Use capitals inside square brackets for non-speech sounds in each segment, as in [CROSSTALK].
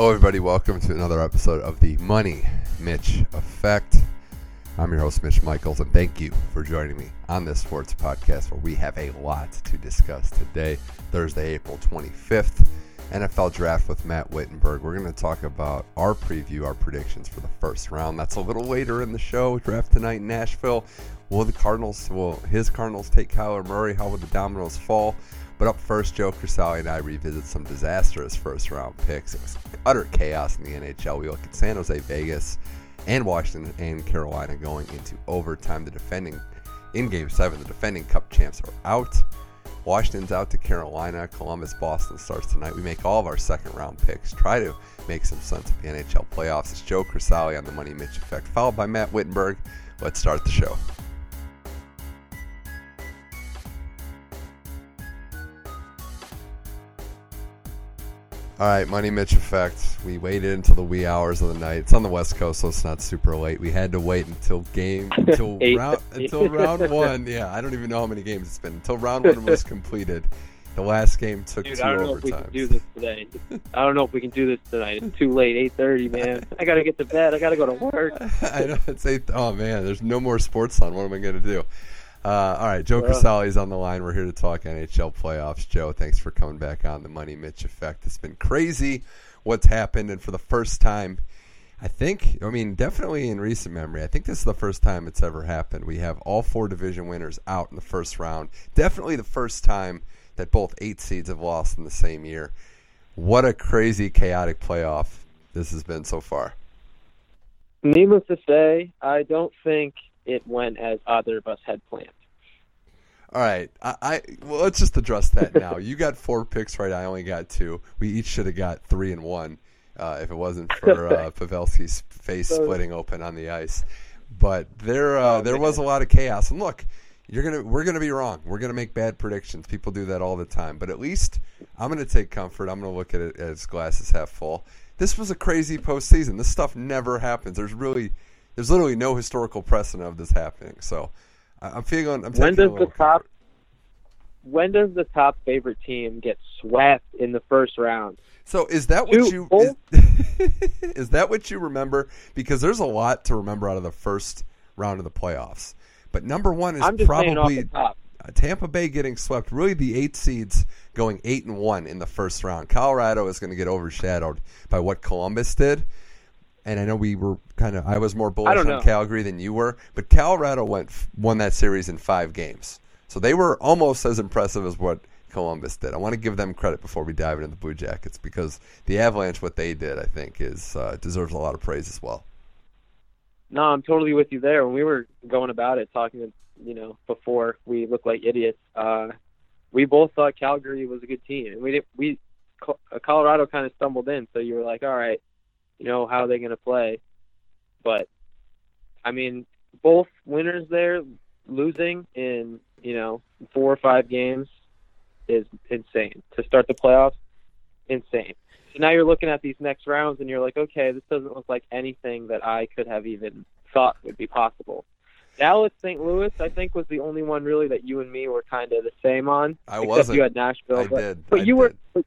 Hello, everybody. Welcome to another episode of the Money Mitch Effect. I'm your host, Mitch Michaels, and thank you for joining me on this sports podcast where we have a lot to discuss today, Thursday, April 25th. NFL draft with Matt Wittenberg. We're going to talk about our preview, our predictions for the first round. That's a little later in the show. Draft tonight in Nashville. Will the Cardinals, will his Cardinals take Kyler Murray? How will the dominoes fall? But up first, Joe Crisali and I revisit some disastrous first round picks. It was utter chaos in the NHL. We look at San Jose, Vegas, and Washington and Carolina going into overtime. The defending in game seven, the defending cup champs are out. Washington's out to Carolina. Columbus, Boston starts tonight. We make all of our second round picks. Try to make some sense of the NHL playoffs. It's Joe Crisali on the Money Mitch Effect, followed by Matt Wittenberg. Let's start the show. All right, Money Mitch effect. We waited until the wee hours of the night. It's on the West Coast, so it's not super late. We had to wait until game [LAUGHS] until round until round one. Yeah, I don't even know how many games it's been until round one was [LAUGHS] completed. The last game took Dude, two I don't know if we can do this today. [LAUGHS] I don't know if we can do this tonight. It's too late. Eight thirty, man. I gotta get to bed. I gotta go to work. I know it's eight. Oh man, there's no more sports on. What am I gonna do? Uh, all right, Joe Crisali's on the line. We're here to talk NHL playoffs. Joe, thanks for coming back on the Money Mitch Effect. It's been crazy what's happened, and for the first time, I think, I mean, definitely in recent memory, I think this is the first time it's ever happened. We have all four division winners out in the first round. Definitely the first time that both eight seeds have lost in the same year. What a crazy, chaotic playoff this has been so far. Needless to say, I don't think it went as either of us had planned. All right, I, I well, let's just address that now. you got four picks, right? I only got two. We each should have got three and one uh, if it wasn't [LAUGHS] for uh, Pavelski's face splitting open on the ice. But there, uh, oh, there was a lot of chaos. And look, you're gonna, we're gonna be wrong. We're gonna make bad predictions. People do that all the time. But at least I'm gonna take comfort. I'm gonna look at it as glasses half full. This was a crazy postseason. This stuff never happens. There's really there's literally no historical precedent of this happening. So I'm feeling. I'm when does the top? When does the top favorite team get swept in the first round? So is that what Two, you is, [LAUGHS] is, that what you remember? Because there's a lot to remember out of the first round of the playoffs. But number one is probably uh, Tampa Bay getting swept. Really, the eight seeds going eight and one in the first round. Colorado is going to get overshadowed by what Columbus did and I know we were kind of I was more bullish on know. Calgary than you were, but Colorado went won that series in five games, so they were almost as impressive as what Columbus did. I want to give them credit before we dive into the Blue Jackets because the Avalanche, what they did, I think, is uh, deserves a lot of praise as well. No, I'm totally with you there. When we were going about it, talking, you know, before we looked like idiots, uh, we both thought Calgary was a good team, and we did, we Colorado kind of stumbled in. So you were like, all right, you know how they're going to play. But I mean, both winners there losing in you know four or five games is insane to start the playoffs. Insane. So now you're looking at these next rounds and you're like, okay, this doesn't look like anything that I could have even thought would be possible. Dallas, St. Louis, I think was the only one really that you and me were kind of the same on. I wasn't. You had Nashville, I but, did. but I you did. were. But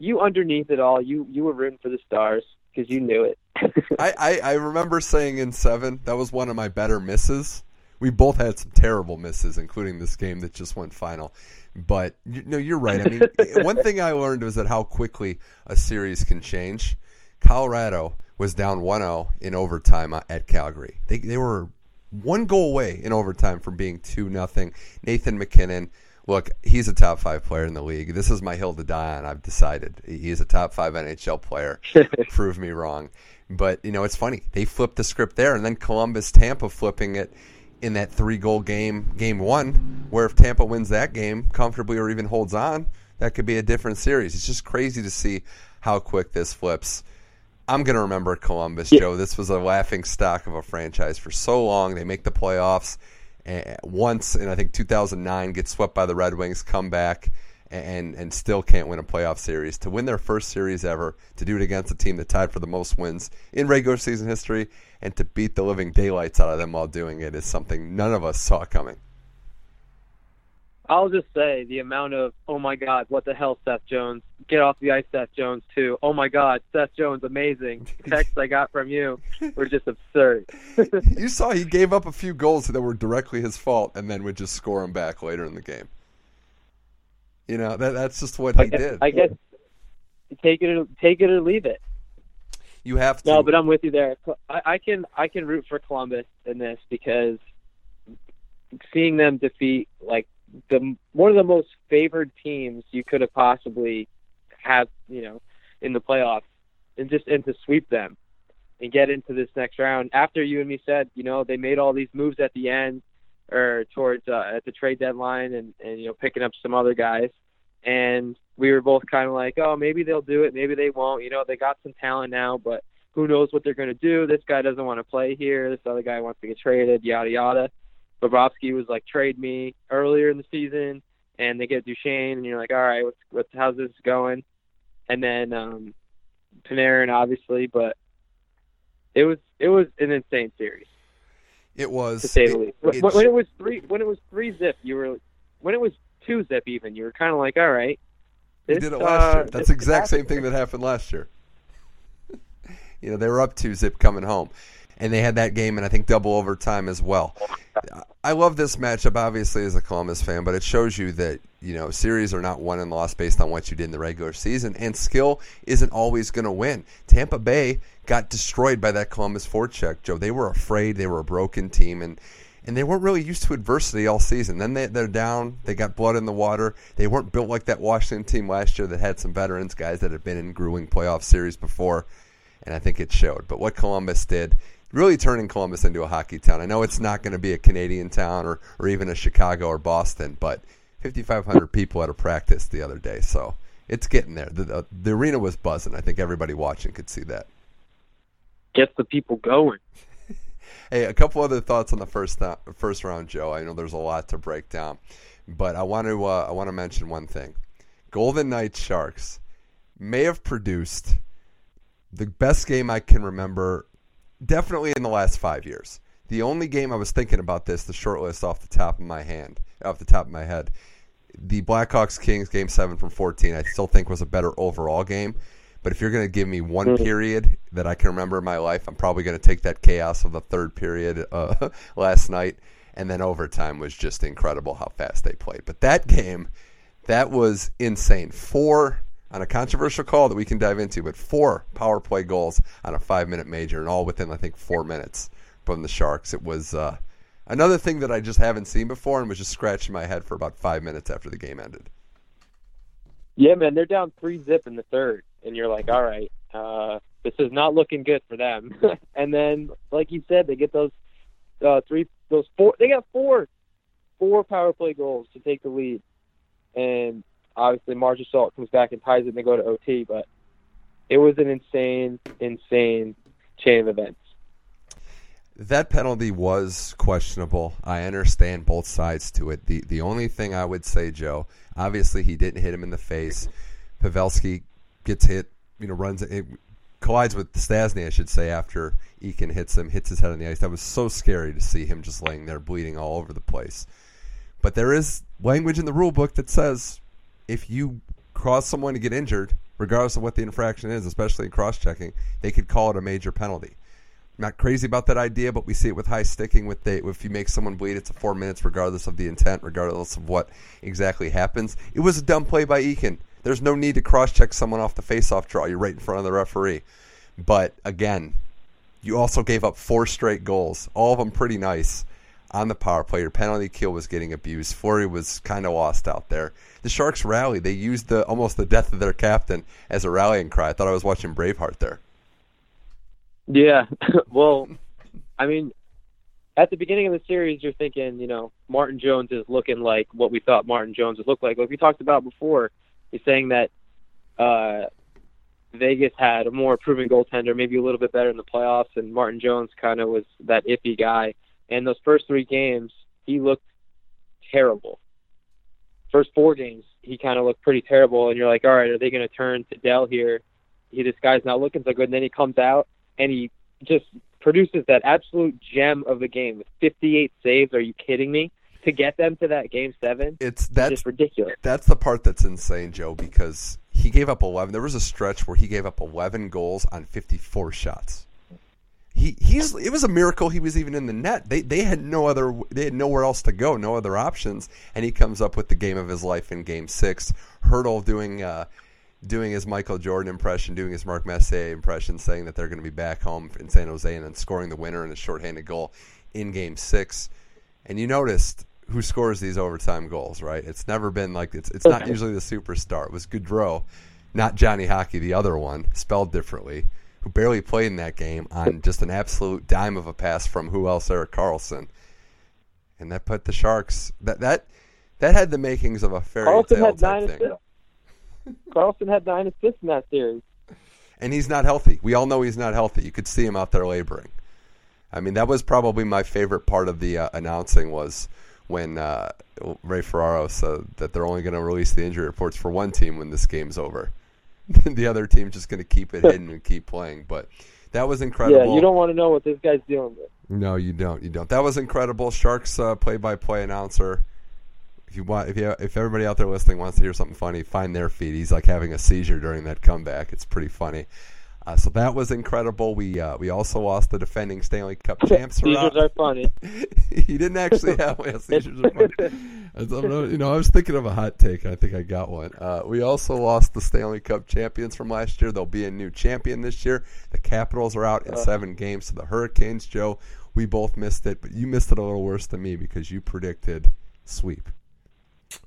you underneath it all, you you were rooting for the Stars because you knew it. [LAUGHS] I, I, I remember saying in seven that was one of my better misses. We both had some terrible misses, including this game that just went final. But you, no, you're right. I mean, [LAUGHS] eh, one thing I learned was that how quickly a series can change. Colorado was down 1-0 in overtime uh, at Calgary. They they were one goal away in overtime from being two nothing. Nathan MacKinnon look, he's a top five player in the league. This is my hill to die on. I've decided he's a top five NHL player. [LAUGHS] Prove me wrong. But you know, it's funny. They flipped the script there, and then Columbus, Tampa flipping it in that three goal game, game one, where if Tampa wins that game comfortably or even holds on, that could be a different series. It's just crazy to see how quick this flips. I'm going to remember Columbus, yeah. Joe. This was a laughing stock of a franchise for so long. They make the playoffs once in I think 2009 get swept by the Red Wings, come back and and still can't win a playoff series. To win their first series ever, to do it against a team that tied for the most wins in regular season history, and to beat the living daylights out of them while doing it is something none of us saw coming. I'll just say the amount of oh my god, what the hell, Seth Jones, get off the ice, Seth Jones too. Oh my god, Seth Jones, amazing. [LAUGHS] Texts I got from you were just absurd. [LAUGHS] you saw he gave up a few goals that were directly his fault, and then would just score them back later in the game. You know that that's just what I he guess, did. I guess take it or, take it or leave it. You have to. No, but I'm with you there. I, I can I can root for Columbus in this because seeing them defeat like the one of the most favored teams you could have possibly had, you know, in the playoffs, and just and to sweep them and get into this next round. After you and me said, you know, they made all these moves at the end or towards uh, at the trade deadline, and and you know picking up some other guys, and we were both kind of like, oh, maybe they'll do it, maybe they won't. You know, they got some talent now, but who knows what they're going to do? This guy doesn't want to play here. This other guy wants to get traded. Yada yada. Bobrovsky was like, trade me earlier in the season, and they get Duchene, and you're like, all right, what's, what's how's this going? And then um, Panarin, obviously, but it was it was an insane series it was to say the least. When, when it was three, when it was three zip, you were when it was two zip even, you were kind of like, all right. This, did it last uh, year. That's the exact same thing that happened last year. [LAUGHS] you know, they were up two zip coming home. And they had that game and I think double overtime as well. I love this matchup obviously as a Columbus fan, but it shows you that, you know, series are not won and lost based on what you did in the regular season and skill isn't always going to win. Tampa Bay got destroyed by that Columbus forecheck, Joe. They were afraid, they were a broken team and and they weren't really used to adversity all season. Then they, they're down. They got blood in the water. They weren't built like that Washington team last year that had some veterans, guys that had been in grueling playoff series before, and I think it showed. But what Columbus did, really turning Columbus into a hockey town. I know it's not going to be a Canadian town or, or even a Chicago or Boston, but 5,500 people at a practice the other day, so it's getting there. The, the, the arena was buzzing. I think everybody watching could see that. Gets the people going. [LAUGHS] Hey, a couple other thoughts on the first th- first round, Joe. I know there's a lot to break down, but I want to uh, I want to mention one thing. Golden Knights Sharks may have produced the best game I can remember, definitely in the last five years. The only game I was thinking about this, the short list off the top of my hand, off the top of my head, the Blackhawks Kings game seven from fourteen. I still think was a better overall game. But if you're going to give me one Mhm. period that I can remember in my life, I'm probably going to take that chaos of the third period uh, [LAUGHS] last night. And then overtime was just incredible how fast they played. But that game, that was insane. Four on a controversial call that we can dive into, but four power play goals on a five minute major, and all within, I think, four minutes from the Sharks. It was uh, another thing that I just haven't seen before and was just scratching my head for about five minutes after the game ended. Yeah, man, they're down three zip in the third, and you're like, all right, uh, this is not looking good for them. [LAUGHS] and then, like you said, they get those uh, three, those four. They got four, four power play goals to take the lead, and obviously Marchessault comes back and ties it, and they go to OT. But it was an insane, insane chain of events. That penalty was questionable. I understand both sides to it. The the only thing I would say, Joe, obviously he didn't hit him in the face. Pavelski gets hit, you know, runs it collides with Stastny, I should say, after Eakin hits him, hits his head on the ice. That was so scary to see him just laying there bleeding all over the place. But there is language in the rule book that says if you cause someone to get injured, regardless of what the infraction is, especially in cross checking, they could call it a major penalty not crazy about that idea, but we see it with high sticking. With the, if you make someone bleed, it's a four minutes, regardless of the intent, regardless of what exactly happens. It was a dumb play by Eakin. There's no need to cross check someone off the face-off draw. You're right in front of the referee. But again, you also gave up four straight goals, all of them pretty nice on the power play. Your penalty kill was getting abused. Fleury was kind of lost out there. The Sharks rallied. They used the almost the death of their captain as a rallying cry. I thought I was watching Braveheart there. Yeah. [LAUGHS] well, I mean, at the beginning of the series, you're thinking, you know, Martin Jones is looking like what we thought Martin Jones would look like. Like we talked about before, he's saying that uh, Vegas had a more proven goaltender, maybe a little bit better in the playoffs, and Martin Jones kind of was that iffy guy. And those first three games, he looked terrible. First four games, he kind of looked pretty terrible, and you're like, all right, are they going to turn to Dell here? He, this guy's not looking so good. And then he comes out and he just produces that absolute gem of the game with 58 saves. Are you kidding me? to get them to that game seven, it's that's ridiculous. that's the part that's insane, Joe, because he gave up 11. There was a stretch where he gave up 11 goals on 54 shots. He he's it was a miracle he was even in the net. They they had no other they had nowhere else to go, no other options, and he comes up with the game of his life in game 6. Hertl doing uh doing his Michael Jordan impression, doing his Mark Messier impression, saying that they're going to be back home in San Jose and then scoring the winner in a shorthanded goal in game 6. And you noticed who scores these overtime goals, right? It's never been like it's it's not usually the superstar. It was Goodrow, not Johnny Hockey, the other one, spelled differently, who barely played in that game on just an absolute dime of a pass from who else? Erik Karlsson. And that put the Sharks that that that had the makings of a fairy Karlsson tale had type nine thing. assists. Karlsson had nine assists in that series. and he's not healthy. We all know he's not healthy. You could see him out there laboring. I mean, that was probably my favorite part of the uh, announcing was when uh, Ray Ferraro said that they're only going to release the injury reports for one team when this game's over. [LAUGHS] the other team's just going to keep it hidden and keep playing. But that was incredible. Yeah, you don't want to know what this guy's dealing with. No, you don't. You don't. That was incredible. Sharks uh, play-by-play announcer. If you want, if you, if everybody out there listening wants to hear something funny, find their feed. He's like having a seizure during that comeback. It's pretty funny. Uh, so that was incredible. We uh, we also lost the defending Stanley Cup [LAUGHS] champs. Seizures are funny. [LAUGHS] he didn't actually have well, seizures. Are funny. [LAUGHS] I you know, I was thinking of a hot take. I think I got one. Uh, we also lost the Stanley Cup champions from last year. There'll be a new champion this year. The Capitals are out in seven games to the Hurricanes. Joe, we both missed it, but you missed it a little worse than me because you predicted sweep.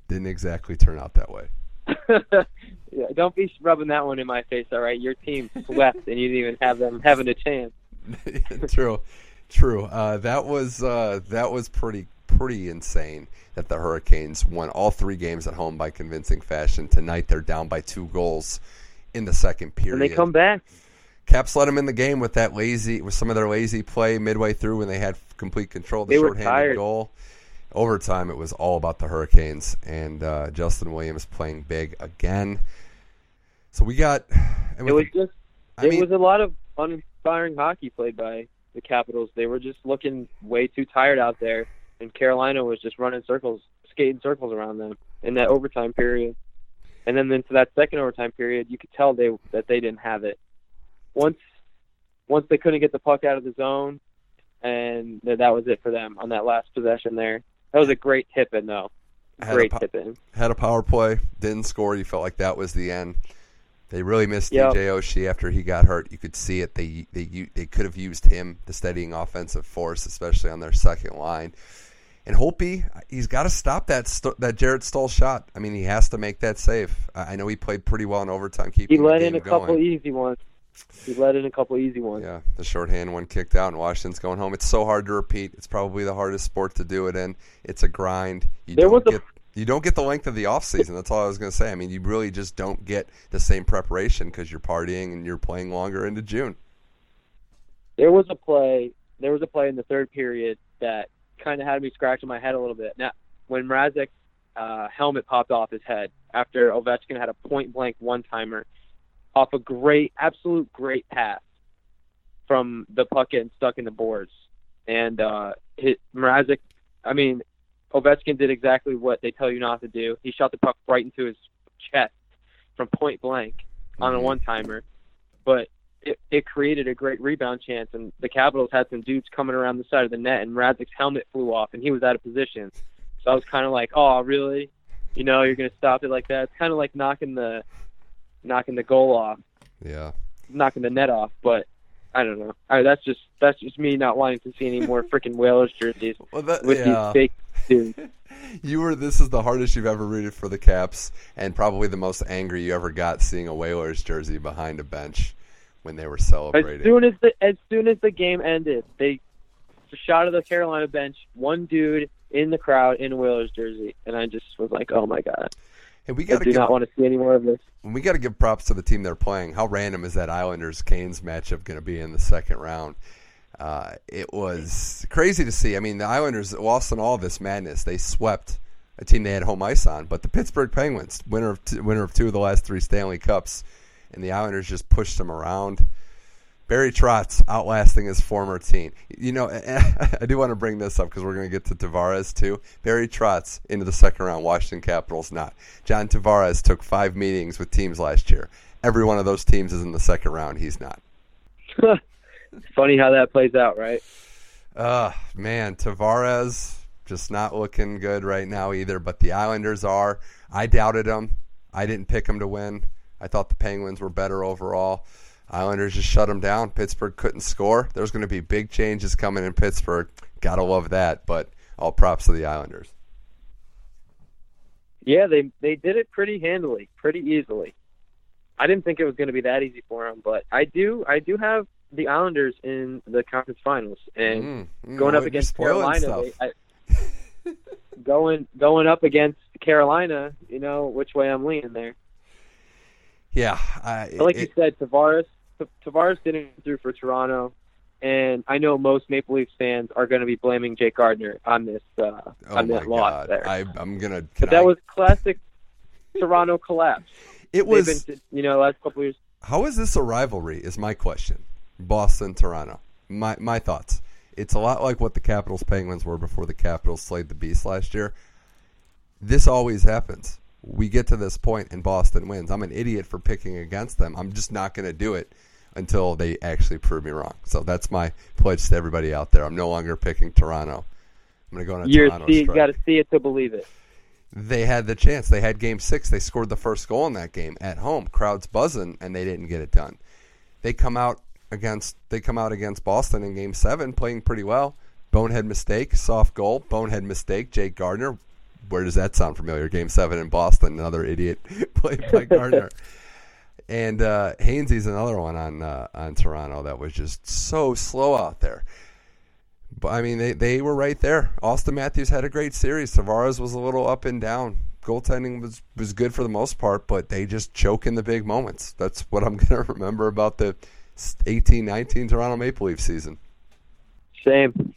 Didn't exactly turn out that way. [LAUGHS] yeah, don't be rubbing that one in my face, all right? Your team swept, and you didn't even have them having a chance. [LAUGHS] true, true. Uh, that was uh, that was pretty pretty insane that the Hurricanes won all three games at home by convincing fashion. Tonight they're down by two goals in the second period. And they come back. Caps let them in the game with that lazy, with some of their lazy play midway through when they had complete control of the They were shorthanded tired. goal. Overtime, it was all about the Hurricanes and uh, Justin Williams playing big again. So we got. It was just I it mean- was a lot of uninspiring hockey played by the Capitals. They were just looking way too tired out there, and Carolina was just running circles, skating circles around them in that overtime period. And then into that second overtime period, you could tell they that they didn't have it. Once once they couldn't get the puck out of the zone, and that that was it for them on that last possession there. That was a great tip in though. Great po- tip in. had a power play, didn't score. You felt like that was the end. They really missed Yep. TJ Oshie after he got hurt. You could see it. They they they could have used him, the steadying offensive force, especially on their second line. And Holtby, he's got to stop that st- that Jared Stoll shot. I mean, he has to make that save. I know he played pretty well in overtime, keeping He let in a going. couple easy ones. He let in a couple easy ones. Yeah, the shorthand one kicked out, and Washington's going home. It's so hard to repeat. It's probably the hardest sport to do it in. It's a grind. You There don't was a- get you don't get the length of the off season. That's all I was going to say. I mean, you really just don't get the same preparation because you're partying and you're playing longer into June. there was a play there was a play in the third period that kind of had me scratching my head a little bit. Now, when Mrazek's uh, helmet popped off his head after Ovechkin had a point blank one timer off a great, absolute great pass from the puck getting stuck in the boards, and uh, hit Mrazek. I mean, Ovechkin did exactly what they tell you not to do. He shot the puck right into his chest from point blank on a Mhm. one timer, but it, it created a great rebound chance, and the Capitals had some dudes coming around the side of the net, and Mrazek's helmet flew off, and he was out of position. So I was kind of like, "Oh, really? You know, you're gonna stop it like that?" It's kind of like knocking the knocking the goal off, Yeah. knocking the net off. But I don't know. I, that's just that's just me not wanting to see any more [LAUGHS] freaking Whalers jerseys Well, that, with yeah. these fake dudes. [LAUGHS] You were. This is the hardest you've ever rooted for the Caps, and probably the most angry you ever got seeing a Whalers jersey behind a bench when they were celebrating. As soon as the as soon as the game ended, they shot of the Carolina bench, one dude in the crowd in a Whalers jersey, and I just was like, "Oh my god, and we got to do give not want to see any more of this." we got to give props to the team they're playing. How random is that Islanders Canes matchup going to be in the second round? Uh, it was crazy to see. I mean, the Islanders lost in all this madness. They swept a team they had home ice on, but the Pittsburgh Penguins, winner of two, winner of two of the last three Stanley Cups, and the Islanders just pushed them around. Barry Trotz outlasting his former team. You know, [LAUGHS] I do want to bring this up because we're going to get to Tavares too. Barry Trotz into the second round. Washington Capitals not. John Tavares took five meetings with teams last year. Every one of those teams is in the second round. He's not. [LAUGHS] Funny how that plays out, right? Uh man, Tavares just not looking good right now either. But the Islanders are. I doubted them. I didn't pick them to win. I thought the Penguins were better overall. Islanders just shut them down. Pittsburgh couldn't score. There's going to be big changes coming in Pittsburgh. Gotta love that. But all props to the Islanders. Yeah, they they did it pretty handily, pretty easily. I didn't think it was going to be that easy for them, but I do I do have the Islanders in the conference finals and Mm, mm, going up against Carolina. They, I, [LAUGHS] going going up against Carolina, you know which way I'm leaning there. Yeah, I, like it- you said, Tavares Tavares didn't through for Toronto, and I know most Maple Leafs fans are going to be blaming Jake Gardiner on this uh, oh on that loss god, there. I, I'm gonna. But that I- was classic Toronto collapse. [LAUGHS] It was. Been, you know, last couple years. How is this a rivalry? Is my question. Boston, Toronto. My my thoughts. It's a lot like what the Capitals Penguins were before the Capitals slayed the Beast last year. This always happens. We get to this point and Boston wins. I'm an idiot for picking against them. I'm just not going to do it until they actually prove me wrong. So that's my pledge to everybody out there. I'm no longer picking Toronto. I'm going to go on a You're Toronto see, you got to see it to believe it. they had the chance. They had game six. They scored the first goal in that game at home. Crowds buzzing, and they didn't get it done. They come out against they come out against Boston in game seven, playing pretty well. Bonehead mistake, soft goal. Bonehead mistake. Jake Gardiner. Where does that sound familiar? Game seven in Boston. Another idiot [LAUGHS] played by [LAUGHS] Gardiner. And uh, Hainsey's another one on uh, on Toronto that was just so slow out there. But I mean, they, they were right there. Auston Matthews had a great series. Tavares was a little up and down. Goaltending was, was good for the most part, but they just choke in the big moments. That's what I'm [LAUGHS] going to remember about the 18-19 Toronto Maple Leaf season. Same.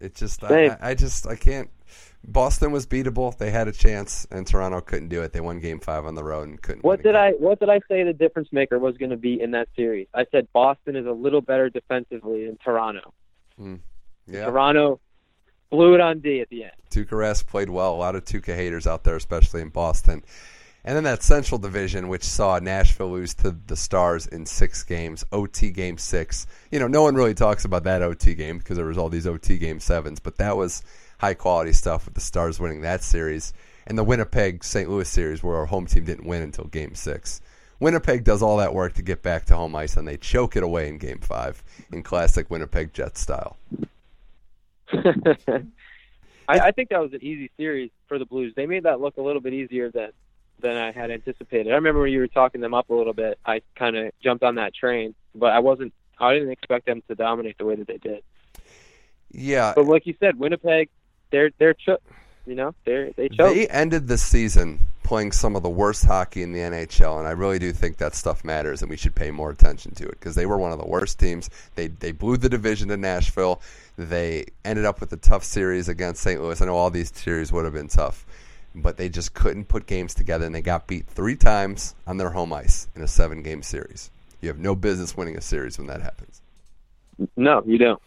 It just, Same. I I just, I can't. Boston was beatable. They had a chance, and Toronto couldn't do it. They won Game Five on the road and couldn't. What did. I What did I say the difference maker was going to be in that series? I said Boston is a little better defensively than Toronto. Hmm. Yeah, Toronto blew it on D at the end. Tuukka Rask played well. A lot of Tuukka haters out there, especially in Boston. And then that Central Division, which saw Nashville lose to the Stars in six games, OT game six. You know, no one really talks about that OT game because there was all these OT game sevens, but that was high quality stuff with the Stars winning that series. And the Winnipeg St. Louis series, where our home team didn't win until game six. Winnipeg does all that work to get back to home ice, and they choke it away in game five in classic Winnipeg Jets style. [LAUGHS] I, I think that was an easy series for the Blues. They made that look a little bit easier than than I had anticipated. I remember when you were talking them up a little bit. I kind of jumped on that train, but I wasn't. I didn't expect them to dominate the way that they did. Yeah, But like you said, Winnipeg, they're they're cho- you know they're they choked. They ended the season playing some of the worst hockey in the NHL, and I really do think that stuff matters, and we should pay more attention to it because they were one of the worst teams. They they blew the division to Nashville. They ended up with a tough series against St. Louis. I know all these series would have been tough, but they just couldn't put games together, and they got beat three times on their home ice in a seven-game series. You have no business winning a series when that happens. no, you don't.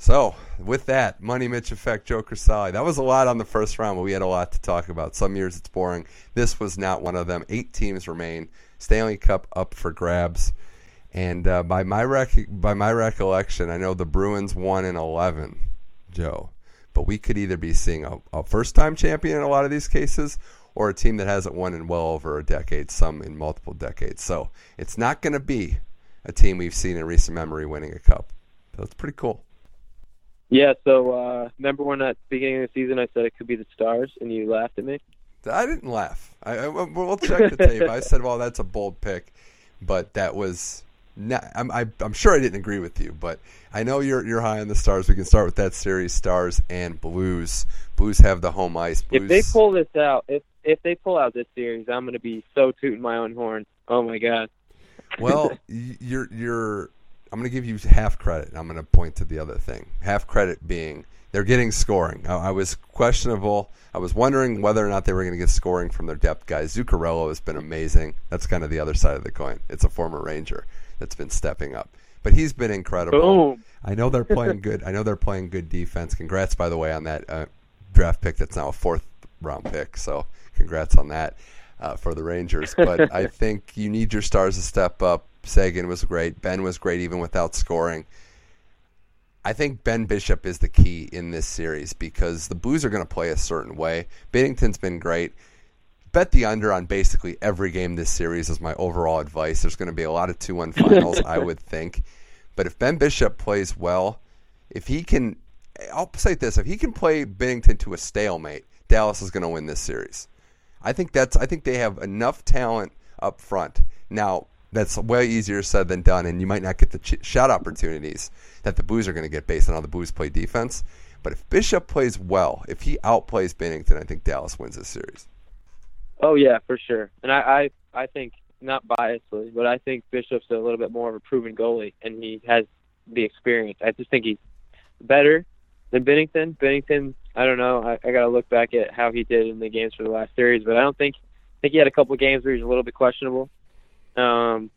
So, with that, Money Mitch Effect, Joker Crisali. That was a lot on the first round, but we had a lot to talk about. Some years it's boring. This was not one of them. Eight teams remain. Stanley Cup up for grabs. And uh, by my rec- by my recollection, I know the Bruins won in 11, Joe. But we could either be seeing a, a first time champion in a lot of these cases or a team that hasn't won in well over a decade, some in multiple decades. So it's not going to be a team we've seen in recent memory winning a cup. That's pretty cool. Yeah. So uh, remember when at the beginning of the season I said it could be the Stars, and you laughed at me. I didn't laugh. I, I we'll check the tape. I said, "Well, that's a bold pick," but that was not. I'm I, I'm sure I didn't agree with you, but I know you're you're high on the Stars. We can start with that series: Stars and Blues. Blues have the home ice. Blues, If they pull this out, if if they pull out this series, I'm going to be so tooting my own horn. Oh my god. well, [LAUGHS] you're you're. I'm going to give you half credit. I'm going to point to the other thing. Half credit being they're getting scoring. I, I was questionable. I was wondering whether or not they were going to get scoring from their depth guys. Zuccarello has been amazing. That's kind of the other side of the coin. It's a former Ranger that's been stepping up. But he's been incredible. Boom. I know they're playing good. I know they're playing good defense. Congrats, by the way, on that uh, draft pick. That's now a fourth round pick. So congrats on that uh, for the Rangers. But [LAUGHS] I think you need your stars to step up. Seguin was great. Ben was great even without scoring. I think Ben Bishop is the key in this series because the Blues are going to play a certain way. Binnington's been great. Bet the under on basically every game this series is my overall advice. There's going to be a lot of 2 1 finals, I would [LAUGHS] think. But if Ben Bishop plays well, if he can, I'll say this: if he can play Binnington to a stalemate, Dallas is going to win this series. I think that's. I think they have enough talent up front. Now that's way easier said than done, and you might not get the ch- shot opportunities that the Blues are going to get based on how the Blues play defense. But if Bishop plays well, if he outplays Binnington, I think Dallas wins this series. Oh yeah, for sure. And I, I, I think not biasly, but I think Bishop's a little bit more of a proven goalie, and he has the experience. I just think he's better than Binnington. Binnington, I don't know. I, I got to look back at how he did in the games for the last series, but I don't think. I think he had a couple of games where he was a little bit questionable. Um,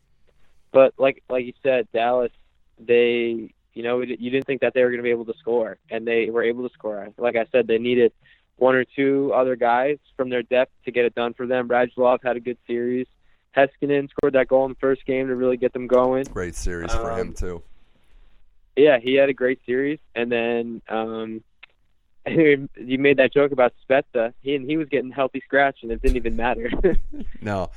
but like like you said, Dallas, they you know you didn't think that they were going to be able to score, and they were able to score. Like I said, they needed one or two other guys from their depth to get it done for them. Radulov had a good series. Heiskanen scored that goal in the first game to really get them going. Great series for Um, him too. Yeah, he had a great series, and then um, [LAUGHS] you made that joke about Spezza. He and he was getting healthy scratch, and it didn't even matter. [LAUGHS] No,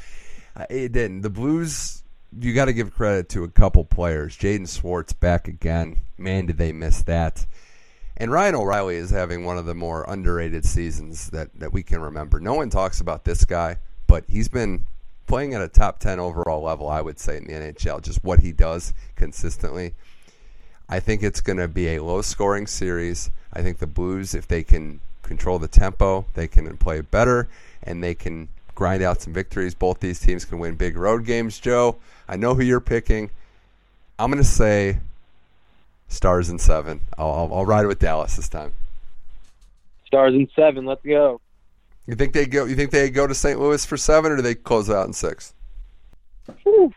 it didn't. The Blues, you got to give credit to a couple players. Jaden Schwartz back again. Man, did they miss that. And Ryan O'Reilly is having one of the more underrated seasons that, that we can remember. No one talks about this guy, but he's been playing at a top 10 overall level, I would say, in the NHL. Just what he does consistently. I think it's going to be a low scoring series. I think the Blues, if they can control the tempo, they can play better, and they can grind out some victories. Both these teams can win big road games. Joe, I know who you're picking. I'm going to say Stars in seven. I'll, I'll, I'll ride with Dallas this time. Stars in seven. Let's go. You think they go? You think they go to St. Louis for seven, or do they close out in six? Whew.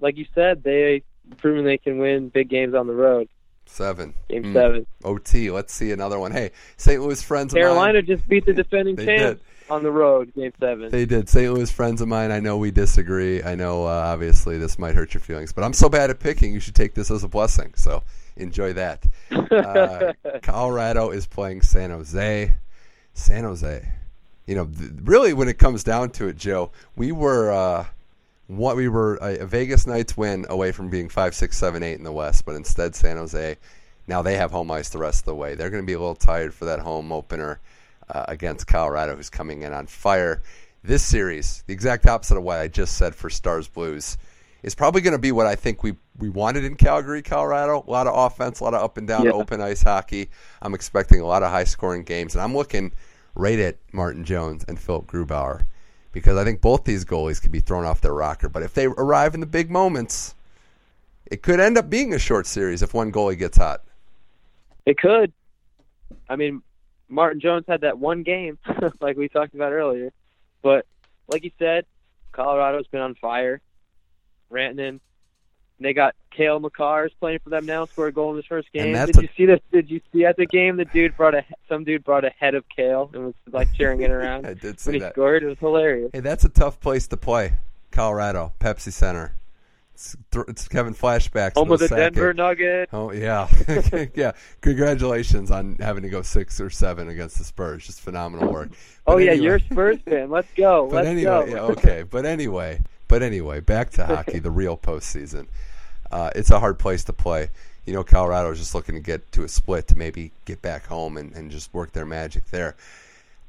Like you said, they proven they can win big games on the road. Seven. Game Hmm. seven. OT. Let's see another one. Hey, St. Louis friends of mine. Carolina just beat the defending champs on the road. Game seven. They did. St. Louis friends of mine. I know we disagree. I know uh, obviously this might hurt your feelings, but I'm so bad at picking. You should take this as a blessing. So enjoy that. [LAUGHS] Uh, Colorado is playing San Jose. San Jose. You know, th- really, when it comes down to it, Joe, we were uh, what we were a, a Vegas Knights win away from being five, six, seven, eight in the West, but instead San Jose. Now they have home ice the rest of the way. They're going to be a little tired for that home opener uh, against Colorado, who's coming in on fire. This series, the exact opposite of what I just said for Stars Blues, is probably going to be what I think we we wanted in Calgary, Colorado. A lot of offense, a lot of up and down Yeah. open ice hockey. I'm expecting a lot of high scoring games, and I'm looking right at Martin Jones and Philipp Grubauer because I think both these goalies could be thrown off their rocker. But if they arrive in the big moments, it could end up being a short series if one goalie gets hot. It could. I mean, Martin Jones had that one game, [LAUGHS] like we talked about earlier. But like you said, Colorado's been on fire. Rantanen. They got Cale Makar is playing for them now. Scored a goal in his first game. Did a- you see this? Did you see at the game the dude brought a some dude brought a head of Kale and was like cheering it around [LAUGHS] I did see when see he that. scored? It was hilarious. Hey, that's a tough place to play. Colorado, Pepsi Center. It's, it's Kevin flashbacks. Home of the Sackett- Denver Nuggets. Oh yeah, [LAUGHS] yeah. Congratulations on having to go six or seven against the Spurs. Just phenomenal work. Oh yeah, anyway- you're a Spurs fan. Let's go. [LAUGHS] But Let's anyway, go. yeah, okay. But anyway, but anyway, back to hockey, the real postseason. Uh, it's a hard place to play. You know, Colorado is just looking to get to a split to maybe get back home and, and just work their magic there.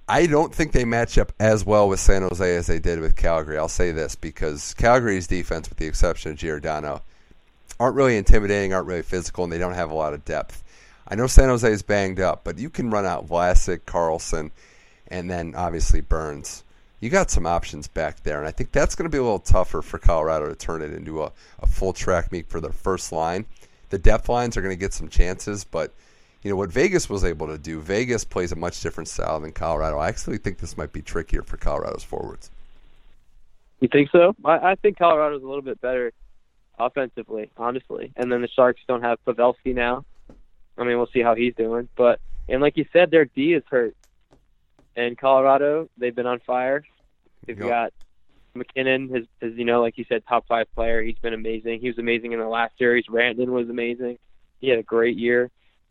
I don't think they match up as well with San Jose as they did with Calgary. I'll say this because Calgary's defense, with the exception of Giordano, aren't really intimidating, aren't really physical, and they don't have a lot of depth. I know San Jose is banged up, but you can run out Vlasic, Karlsson, and then obviously Burns. You got some options back there, and I think that's going to be a little tougher for Colorado to turn it into a, a full track meet for their first line. The depth lines are going to get some chances, but you know what Vegas was able to do. Vegas plays a much different style than Colorado. I actually think this might be trickier for Colorado's forwards. You think so? I, I think Colorado's a little bit better offensively, honestly. And then the Sharks don't have Pavelski now. I mean, we'll see how he's doing. But and like you said, their D is hurt. And Colorado, they've been on fire. They've Yep. got MacKinnon, his, his, you know, like you said, top five player. He's been amazing. He was amazing in the last series. Randon was amazing. He had a great year.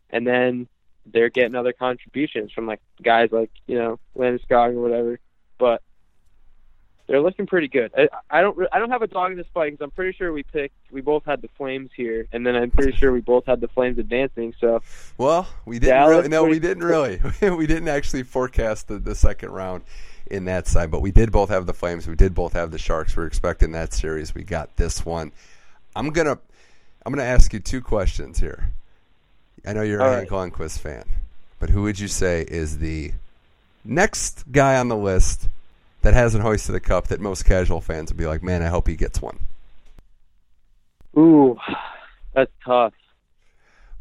And then they're getting other contributions from like guys like you know Landeskog or whatever. But they're looking pretty good. I, I don't I don't have a dog in this fight because I'm pretty sure we picked we both had the Flames here, and then I'm pretty sure we both had the Flames advancing. So Well, we didn't Dallas, really. No, we didn't really. [LAUGHS] we didn't actually forecast the, the second round in that side, but we did both have the Flames. We did both have the Sharks. We were expecting that series. We got this one. I'm gonna I'm gonna ask you two questions here. I know you're All a right. Hank Lundqvist fan, but who would you say is the next guy on the list that hasn't hoisted the cup that most casual fans would be like, man, I hope he gets one? ooh, that's tough.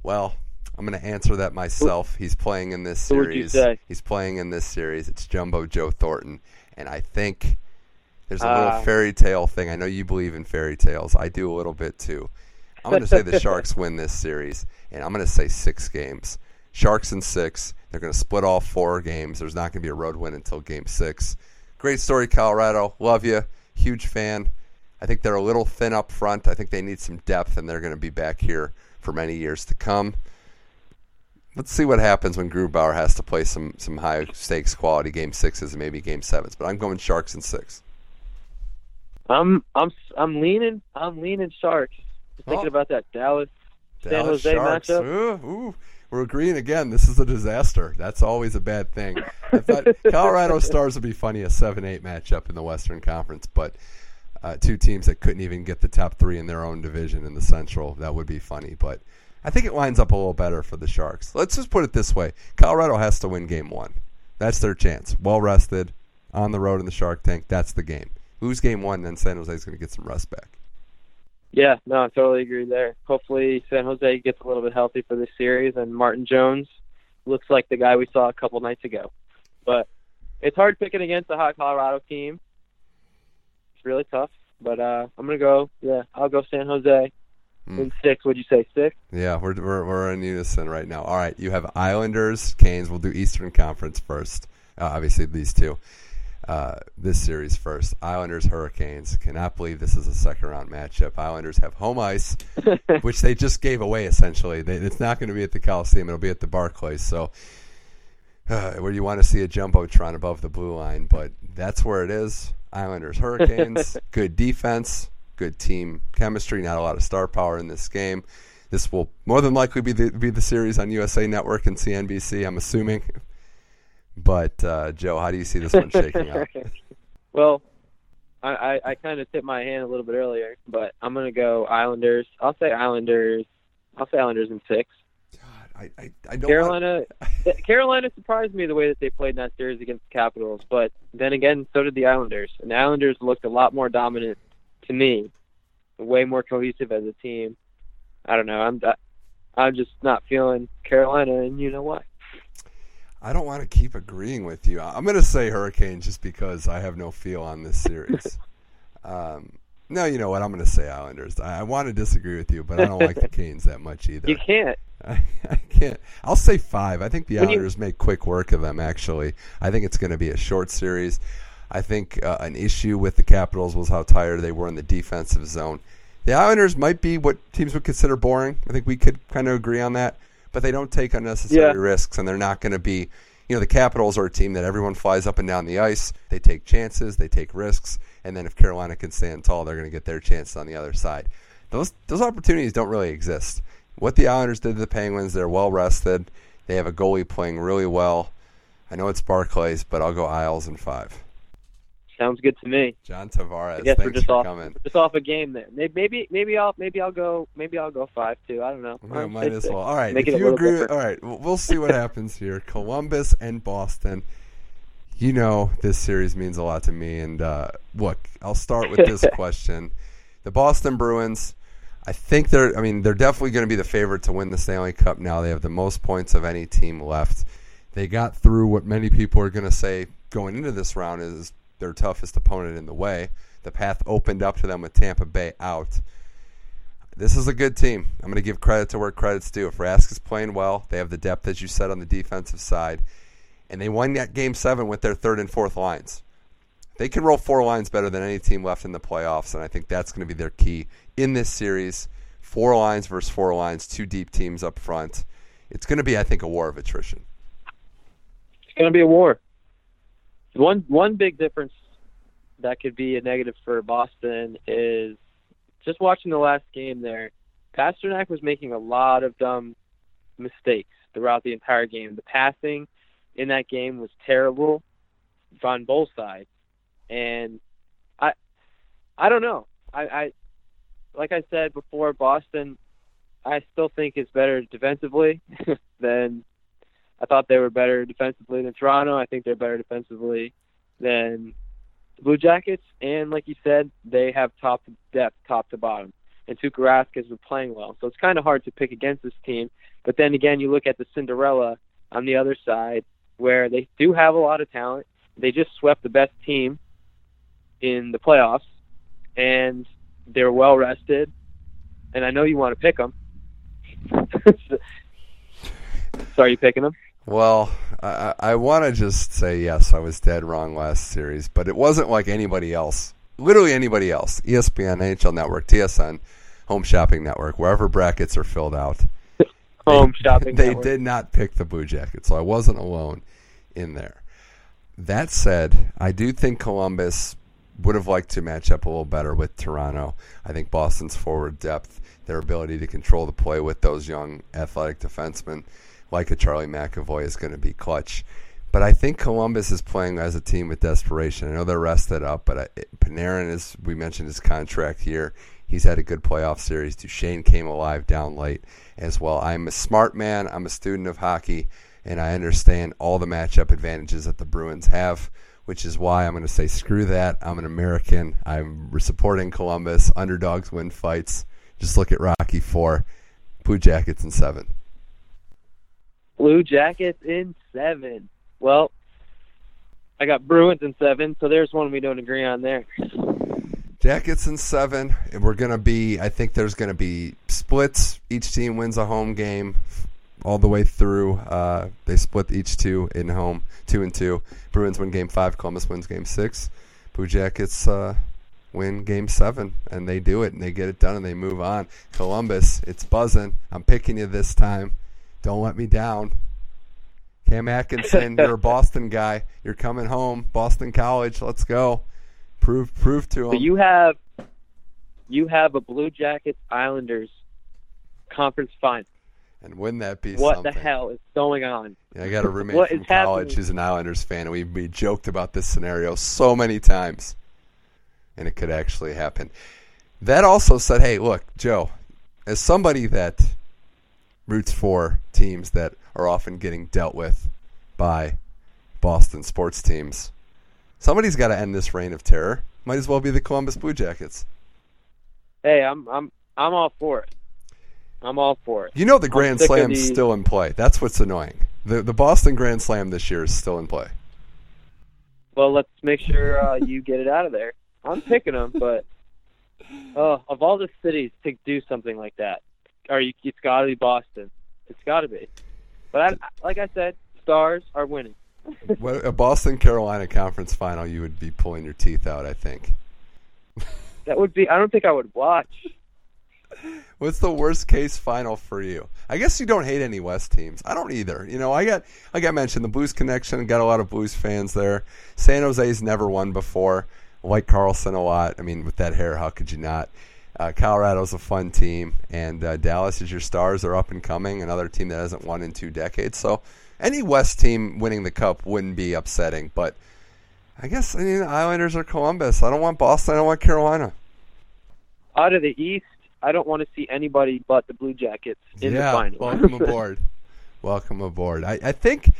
Well, I'm going to answer that myself. He's playing in this Who would you series. He's playing in this series. It's Jumbo Joe Thornton, and I think there's a little Ah. fairy tale thing. I know you believe in fairy tales. I do a little bit too. I'm going to say the [LAUGHS] Sharks win this series, and I'm going to say six games. Sharks in six. They're going to split all four games. There's not going to be a road win until game six. Great story, Colorado. Love you. Huge fan. I think they're a little thin up front. I think they need some depth, and they're going to be back here for many years to come. Let's see what happens when Grubauer has to play some some high stakes quality game sixes and maybe game sevens. But I'm going Sharks in six. I'm I'm I'm leaning I'm leaning Sharks. Just thinking Oh. about that Dallas San Jose Sharks. matchup. Ooh, ooh. We're agreeing again. This is a disaster. That's always a bad thing. I thought [LAUGHS] Colorado Stars would be funny a seven-eight matchup in the Western Conference, but uh, two teams that couldn't even get the top three in their own division in the Central. That would be funny, but I think it lines up a little better for the Sharks. Let's just put it this way: Colorado has to win Game One. That's their chance. Well rested, on the road in the Shark Tank. That's the game. Lose Game One, then San Jose's going to get some rest back. Yeah, no, I totally agree there. Hopefully San Jose gets a little bit healthy for this series and Martin Jones looks like the guy we saw a couple nights ago. But it's hard picking against a hot Colorado team. It's really tough. But uh I'm gonna go yeah, I'll go San Jose Mm. in six. Would you say six? Yeah, we're, we're we're in unison right now. All right, you have Islanders, Canes. We'll do Eastern Conference first. Uh, obviously, these two. Uh, this series first. Islanders, Hurricanes. Cannot believe this is a second round matchup. Islanders have home ice, [LAUGHS] which they just gave away essentially. They, it's not going to be at the Coliseum. It'll be at the Barclays. So, uh, where you want to see a jumbotron above the blue line, but that's where it is. Islanders, Hurricanes. [LAUGHS] good defense, good team chemistry. Not a lot of star power in this game. This will more than likely be the be the series on USA Network and CNBC. I'm assuming. But uh, Joe, how do you see this one shaking out? [LAUGHS] well, I, I, I kind of tipped my hand a little bit earlier, but I'm gonna go Islanders. I'll say Islanders. I'll say Islanders in six. God, I, I, I don't. Carolina, [LAUGHS] Carolina surprised me the way that they played in that series against the Capitals, but then again, so did the Islanders. And the Islanders looked a lot more dominant to me, way more cohesive as a team. I don't know. I'm I'm just not feeling Carolina, and you know why? I don't want to keep agreeing with you. I'm going to say Hurricanes just because I have no feel on this series. [LAUGHS] um, no, you know what? I'm going to say Islanders. I, I want to disagree with you, but I don't like the [LAUGHS] Canes that much either. You can't. I, [LAUGHS] I can't. I'll say five. I think the When you- Islanders make quick work of them. Actually, I think it's going to be a short series. I think uh, an issue with the Capitals was how tired they were in the defensive zone. The Islanders might be what teams would consider boring. I think we could kind of agree on that. But they don't take unnecessary Yeah. risks, and they're not going to be. You know, the Capitals are a team that everyone flies up and down the ice. They take chances, they take risks, and then if Carolina can stand tall, they're going to get their chances on the other side. Those those opportunities don't really exist. What the Islanders did to the Penguins, they're well rested. They have a goalie playing really well. I know it's Barclays, but I'll go Isles in five. Sounds good to me. John Tavares, thanks we're just for off coming. just off a game there. May- Maybe maybe I'll maybe I'll go maybe I'll go five too. I don't know. Yeah, might as well. All right, Make if it a you little agree, different. all right, we'll we'll see what [LAUGHS] happens here. Columbus and Boston. You know this series means a lot to me, and uh, look, I'll start with this [LAUGHS] question: the Boston Bruins. I think they're. I mean, they're definitely going to be the favorite to win the Stanley Cup. Now they have the most points of any team left. They got through what many people are going to say going into this round is their toughest opponent in the way. The path opened up to them with Tampa Bay out. This is a good team. I'm going to give credit to where credit's due. If Rask is playing well, they have the depth, as you said, on the defensive side, and they won that game seven with their third and fourth lines. They can roll four lines better than any team left in the playoffs, and I think that's going to be their key in this series. Four lines versus four lines, two deep teams up front. It's going to be, I think, a war of attrition. It's going to be a war. One one big difference that could be a negative for Boston is just watching the last game there. Pastrnak was making a lot of dumb mistakes throughout the entire game. The passing in that game was terrible on both sides, and I I don't know. I, I like I said before, Boston. I still think is better defensively [LAUGHS] than I thought they were better defensively than Toronto. I think they're better defensively than the Blue Jackets. And like you said, they have top depth, top to bottom. And Tuukka Rask has been playing well, so it's kind of hard to pick against this team. But then again, you look at the Cinderella on the other side, where they do have a lot of talent. They just swept the best team in the playoffs, and they're well rested. And I know you want to pick them. so are you picking them? Well, I, I want to just say yes, I was dead wrong last series, but it wasn't like anybody else. Literally anybody else. ESPN, NHL Network, TSN, Home Shopping Network, wherever brackets are filled out. [LAUGHS] Home they, Shopping They Network. did not pick the Blue Jackets, so I wasn't alone in there. That said, I do think Columbus would have liked to match up a little better with Toronto. I think Boston's forward depth, their ability to control the play with those young athletic defensemen like a Charlie McAvoy is going to be clutch. But I think Columbus is playing as a team with desperation. I know they're rested up, but I, Panarin is. We mentioned his contract here. He's had a good playoff series. Duchene came alive down late as well. I'm a smart man. I'm a student of hockey, and I understand all the matchup advantages that the Bruins have, which is why I'm going to say screw that. I'm an American. I'm supporting Columbus. Underdogs win fights. Just look at Rocky Four. Blue Jackets in seven. Blue Jackets in seven. Well, I got Bruins in seven, so there's one we don't agree on there. Jackets in seven. We're gonna be. I think there's gonna be splits. Each team wins a home game all the way through. Uh, they split each two in home, two and two. Bruins win game five. Columbus wins game six. Blue Jackets uh, win game seven, and they do it, and they get it done, and they move on. Columbus, it's buzzing. I'm picking you this time. Don't let me down. Cam Atkinson, you're a [LAUGHS] Boston guy. You're coming home. Boston College. Let's go. Prove prove to So you have you have a Blue Jackets Islanders conference final. and wouldn't that be What something? the hell is going on? Yeah, I got a roommate What from is college happening? who's an Islanders fan, and we, we joked about this scenario so many times, and it could actually happen. That also said, hey, look, Joe, as somebody that roots for teams that are often getting dealt with by Boston sports teams, somebody's got to end this reign of terror. Might as well be the Columbus Blue Jackets. Hey, I'm I'm I'm all for it. I'm all for it. You know the Grand Slam's these- still in play. That's what's annoying. The the Boston Grand Slam this year is still in play. Well, let's make sure uh, you get it out of there. I'm picking them, but uh, of all the cities to do something like that, or you, it's got to be Boston. It's got to be. But I, like I said, Stars are winning. [LAUGHS] Well, a Boston Carolina conference final, you would be pulling your teeth out. I think. [LAUGHS] That would be. I don't think I would watch. What's the worst case final for you? I guess you don't hate any West teams. I don't either. You know, I got like I mentioned the Blues connection. Got a lot of Blues fans there. San Jose's never won before. I like Karlsson a lot. I mean, with that hair, how could you not? Uh, Colorado's a fun team, and uh, Dallas is your stars. They're up and coming. Another team that hasn't won in two decades. So any West team winning the cup wouldn't be upsetting. But I guess I mean the Islanders or Columbus. I don't want Boston. I don't want Carolina. Out of the East, I don't want to see anybody but the Blue Jackets in yeah, the final. welcome aboard. [LAUGHS] welcome aboard. I, I think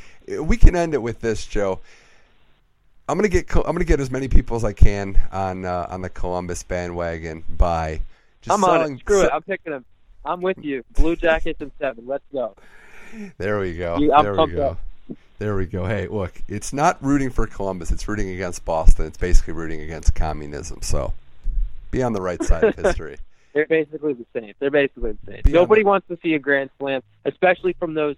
we can end it with this, Joe. I'm gonna get I'm gonna get as many people as I can on uh, on the Columbus bandwagon by just I'm on selling. it. Screw se- it. I'm picking them. I'm with you. Blue Jackets and seven. Let's go. There we go. I'm there we go. up. There we go. Hey, look, it's not rooting for Columbus. It's rooting against Boston. It's basically rooting against communism. So, be on the right side of history. [LAUGHS] They're basically the same. They're basically the same. Yeah, Nobody but- wants to see a grand slam, especially from those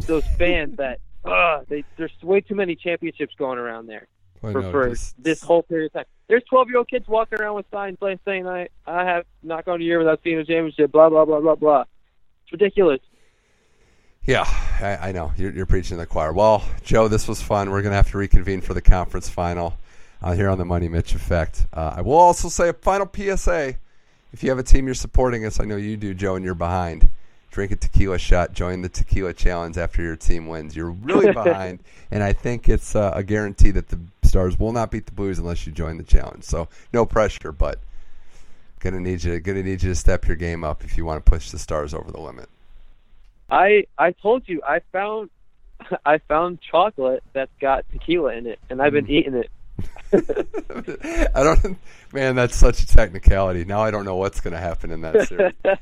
those fans that uh they there's way too many championships going around there I for, know, for just- this whole period of time. There's 12 year old kids walking around with signs saying I I have not gone a year without seeing a championship. Blah blah blah blah blah. It's ridiculous. Yeah, I, I know you're, you're preaching to the choir. Well, Joe, this was fun. We're gonna have to reconvene for the conference final uh, here on the Money Mitch Effect. Uh, I will also say a final PSA. If you have a team you're supporting us, I know you do, Joe, and you're behind. Drink a tequila shot. Join the tequila challenge after your team wins. You're really [LAUGHS] behind, and I think it's uh, a guarantee that the Stars will not beat the Blues unless you join the challenge. So no pressure, but gonna need you gonna need you to step your game up if you want to push the Stars over the limit. I I told you I found [LAUGHS] I found chocolate that's got tequila in it, and I've been eating it. I don't, man. That's such a technicality. Now I don't know what's going to happen in that series. [LAUGHS]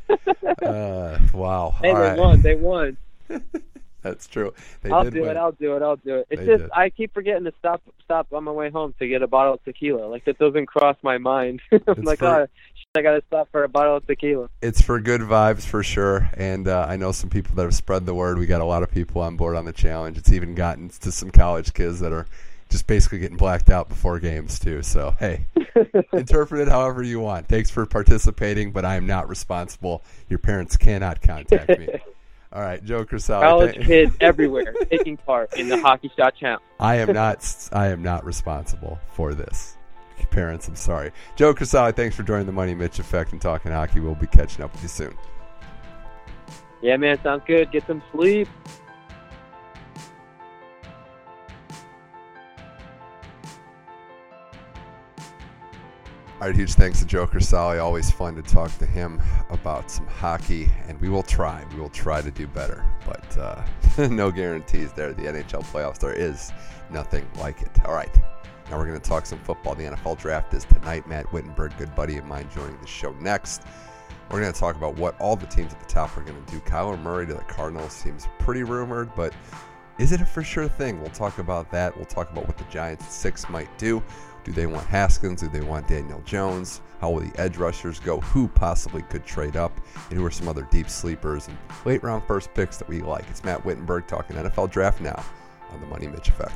Uh, wow. Hey, All they right. won. They won. [LAUGHS] That's true. They I'll do win. it. I'll do it. I'll do it. It's They just did. I keep forgetting to stop stop on my way home to get a bottle of tequila. Like that doesn't cross my mind. [LAUGHS] I'm like, for- oh, I gotta stop for a bottle of tequila. It's for good vibes for sure, and uh, I know some people that have spread the word. We got a lot of people on board on the challenge. It's even gotten to some college kids that are just basically getting blacked out before games too. So hey, [LAUGHS] interpret it however you want. Thanks for participating, but I am not responsible. Your parents cannot contact me. [LAUGHS] All right, Joe Crisali. College kids [LAUGHS] everywhere taking part in the hockey shot challenge. I am not. I am not responsible for this. Parents, I'm sorry. Joe Crisali, thanks for joining the Money Mitch Effect and talking hockey. We'll be catching up with you soon. Yeah, man, sounds good. Get some sleep. All right, huge thanks to Joker Crisali. Always fun to talk to him about some hockey, and we will try. We will try to do better, but uh, [LAUGHS] no guarantees there. The NHL playoffs, there is nothing like it. All right, now we're going to talk some football. The NFL draft is tonight. Matt Wittenberg, good buddy of mine, joining the show next. We're going to talk about what all the teams at the top are going to do. Kyler Murray to the Cardinals seems pretty rumored, but is it a for sure thing? We'll talk about that. We'll talk about what the Giants six might do. Do they want Haskins? Do they want Daniel Jones? How will the edge rushers go? Who possibly could trade up? And who are some other deep sleepers and late round first picks that we like? It's Matt Wittenberg talking NFL draft now on the Money Mitch Effect.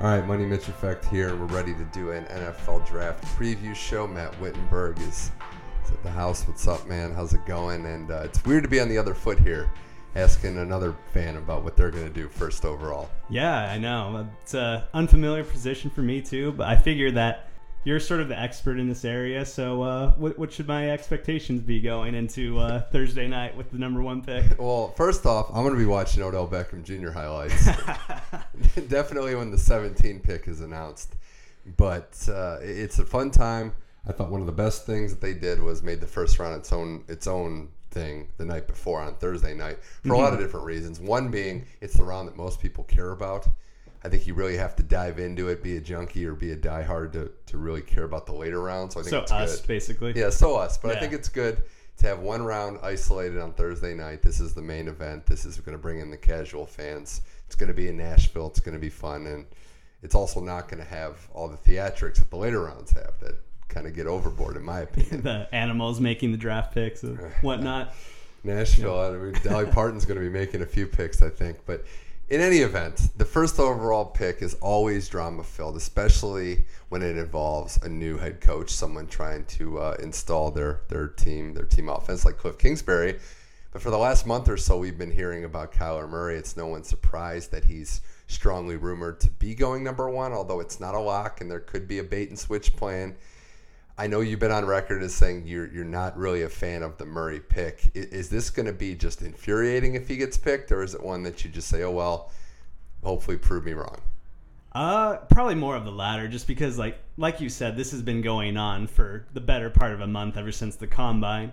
All right, Money Mitch Effect here. We're ready to do an NFL draft preview show. Matt Wittenberg is, at the house. What's up, man? How's it going? And uh, it's weird to be on the other foot here, asking another fan about what they're going to do first overall. Yeah, I know. It's an unfamiliar position for me too, but I figure that you're sort of the expert in this area. So, uh, what, what should my expectations be going into uh, Thursday night with the number one pick? [LAUGHS] Well, first off, I'm going to be watching Odell Beckham Jr. highlights. [LAUGHS] [LAUGHS] Definitely when the 17 pick is announced. But uh, it's a fun time. I thought one of the best things that they did was made the first round its own its own thing the night before on Thursday night for a lot of mm-hmm. different reasons. One being it's the round that most people care about. I think you really have to dive into it, be a junkie or be a diehard to, to really care about the later rounds. So I think So it's us, good. basically. Yeah, so us. But I think it's good to have one round isolated on Thursday night. This is the main event. This is going to bring in the casual fans. It's going to be in Nashville. It's going to be fun, and it's also not going to have all the theatrics that the later rounds have that kind of get overboard, in my [LAUGHS] opinion. The animals making the draft picks and whatnot. [LAUGHS] Nashville. I mean, Dolly Parton's going to be making a few picks, I think. But in any event, the first overall pick is always drama filled, especially when it involves a new head coach, someone trying to uh, install their their team, their team offense, like Cliff Kingsbury. But for the last month or so, we've been hearing about Kyler Murray. It's no one's surprise that he's strongly rumored to be going number one, although it's not a lock, and there could be a bait and switch plan. I know you've been on record as saying you're you're not really a fan of the Murray pick. I- Is this going to be just infuriating if he gets picked, or is it one that you just say, "Oh well, hopefully prove me wrong"? Uh, probably more of the latter, just because, like, like you said, this has been going on for the better part of a month ever since the combine,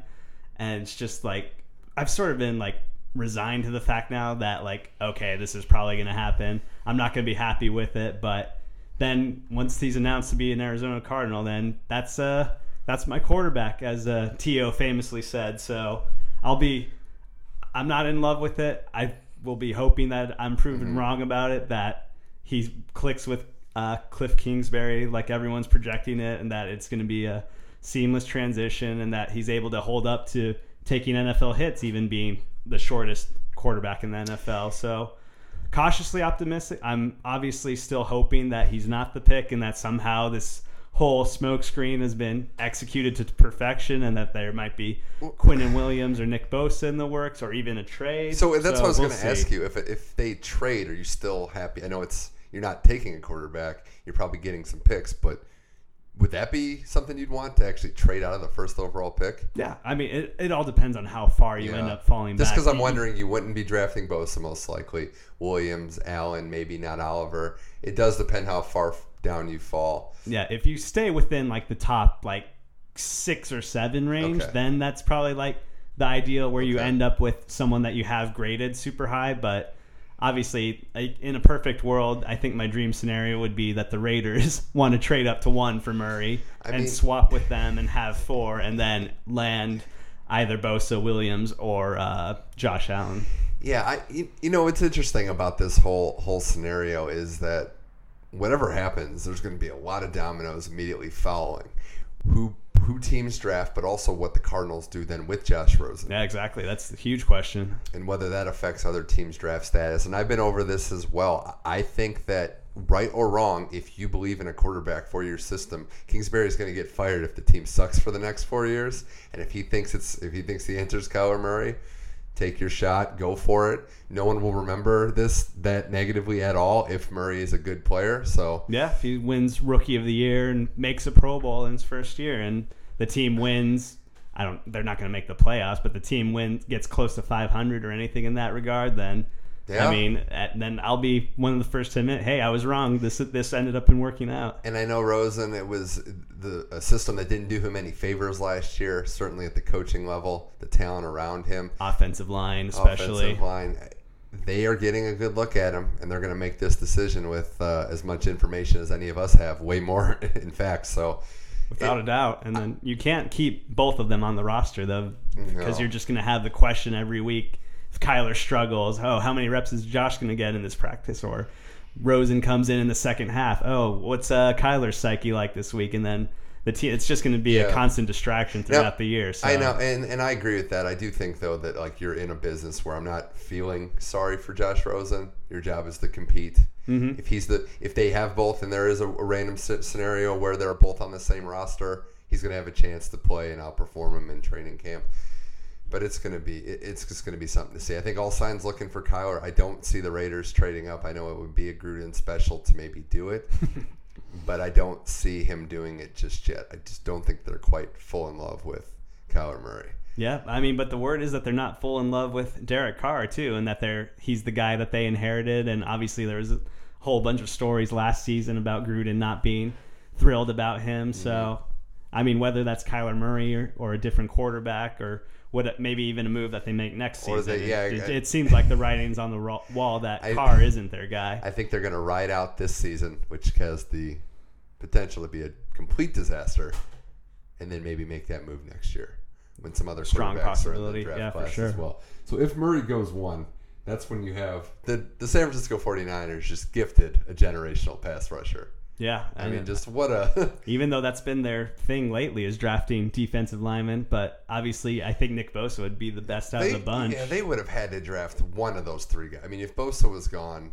and it's just like I've sort of been like resigned to the fact now that like, okay, this is probably going to happen. I'm not going to be happy with it, but then once he's announced to be an Arizona Cardinal, then that's uh that's my quarterback, as uh, Tio famously said. So I'll be I'm not in love with it. I will be hoping that I'm proven Mm-hmm. wrong about it. That he clicks with uh, Cliff Kingsbury like everyone's projecting it, and that it's going to be a seamless transition, and that he's able to hold up to taking NFL hits, even being the shortest quarterback in the NFL. So cautiously optimistic. I'm obviously still hoping that he's not the pick and that somehow this whole smokescreen has been executed to perfection and that there might be Quinnen Williams or Nick Bosa in the works or even a trade. So that's what I was we'll going to ask you. If if they trade, are you still happy? I know it's you're not taking a quarterback. You're probably getting some picks, but would that be something you'd want to actually trade out of the first overall pick? Yeah, I mean, it, it all depends on how far you Yeah. end up falling Just because I'm wondering, you wouldn't be drafting Bosa most likely. Williams, Allen, maybe not Oliver. It does depend how far down you fall. Yeah, if you stay within like the top like six or seven range, Okay. then that's probably like the ideal where you end up with someone that you have graded super high. But obviously, in a perfect world, I think my dream scenario would be that the Raiders [LAUGHS] want to trade up to one for Murray I and mean- swap with them and have four, and then land either Bosa Williams or uh, Josh Allen. Yeah, I you, you know what's interesting about this whole whole scenario is that whatever happens, there's going to be a lot of dominoes immediately following who who teams draft, but also what the Cardinals do then with Josh Rosen. Yeah, exactly. That's a huge question. and whether that affects other teams' draft status. And I've been over this as well. I think that right or wrong, if you believe in a quarterback for your system, Kingsbury is going to get fired if the team sucks for the next four years. And if he thinks it's if he thinks the answer is Kyler Murray, take your shot, go for it. No one will remember this that negatively at all if Murray is a good player. So Yeah, if he wins Rookie of the Year and makes a Pro Bowl in his first year, and the team wins, I don't. They're not going to make the playoffs, but the team wins, gets close to 500 or anything in that regard. Then, Yeah. I mean, then I'll be one of the first to admit, hey, I was wrong. This this ended up in working out. And I know Rosen, it was the a system that didn't do him any favors last year. Certainly at the coaching level, the talent around him. Offensive line, especially. offensive line. They are getting a good look at him, and they're going to make this decision with uh, as much information as any of us have. Way more, [LAUGHS] in fact. So, Without a doubt. And then you can't keep both of them on the roster, though, because No. you're just going to have the question every week. If Kyler struggles, oh, how many reps is Josh going to get in this practice? Or Rosen comes in in the second half. Oh, what's uh, Kyler's psyche like this week? And then the team, it's just going to be Yeah. a constant distraction throughout the year. So I know, and, and I agree with that. I do think though that like you're in a business where I'm not feeling sorry for Josh Rosen. Your job is to compete. Mhm. If he's the if they have both, and there is a, a random scenario where they're both on the same roster, he's going to have a chance to play and outperform him in training camp. But it's going to be it- it's just going to be something to see. I think all signs looking for Kyler. I don't see the Raiders trading up. I know it would be a Gruden special to maybe do it. [LAUGHS] but I don't see him doing it just yet. I just don't think they're quite full in love with Kyler Murray. Yeah, I mean, but the word is that they're not full in love with Derek Carr too, and that they're he's the guy that they inherited. And obviously, there was a whole bunch of stories last season about Gruden not being thrilled about him. So, Mm-hmm. I mean, whether that's Kyler Murray or, or a different quarterback or what, maybe even a move that they make next season. they- yeah, it, it, it seems like the writing's on the wall that I- Carr isn't their guy. I think they're going to ride out this season, which has the potential to be a complete disaster, and then maybe make that move next year when some other Strong quarterbacks are in the possibility. draft Yeah, for class sure. as well. So if Murray goes one, that's when you have the the San Francisco 49ers just gifted a generational pass rusher. Yeah, I mean, and- just what a [LAUGHS] even though that's been their thing lately is drafting defensive linemen. But obviously, I think Nick Bosa would be the best out they, of the bunch. Yeah, they would have had to draft one of those three guys. I mean, if Bosa was gone,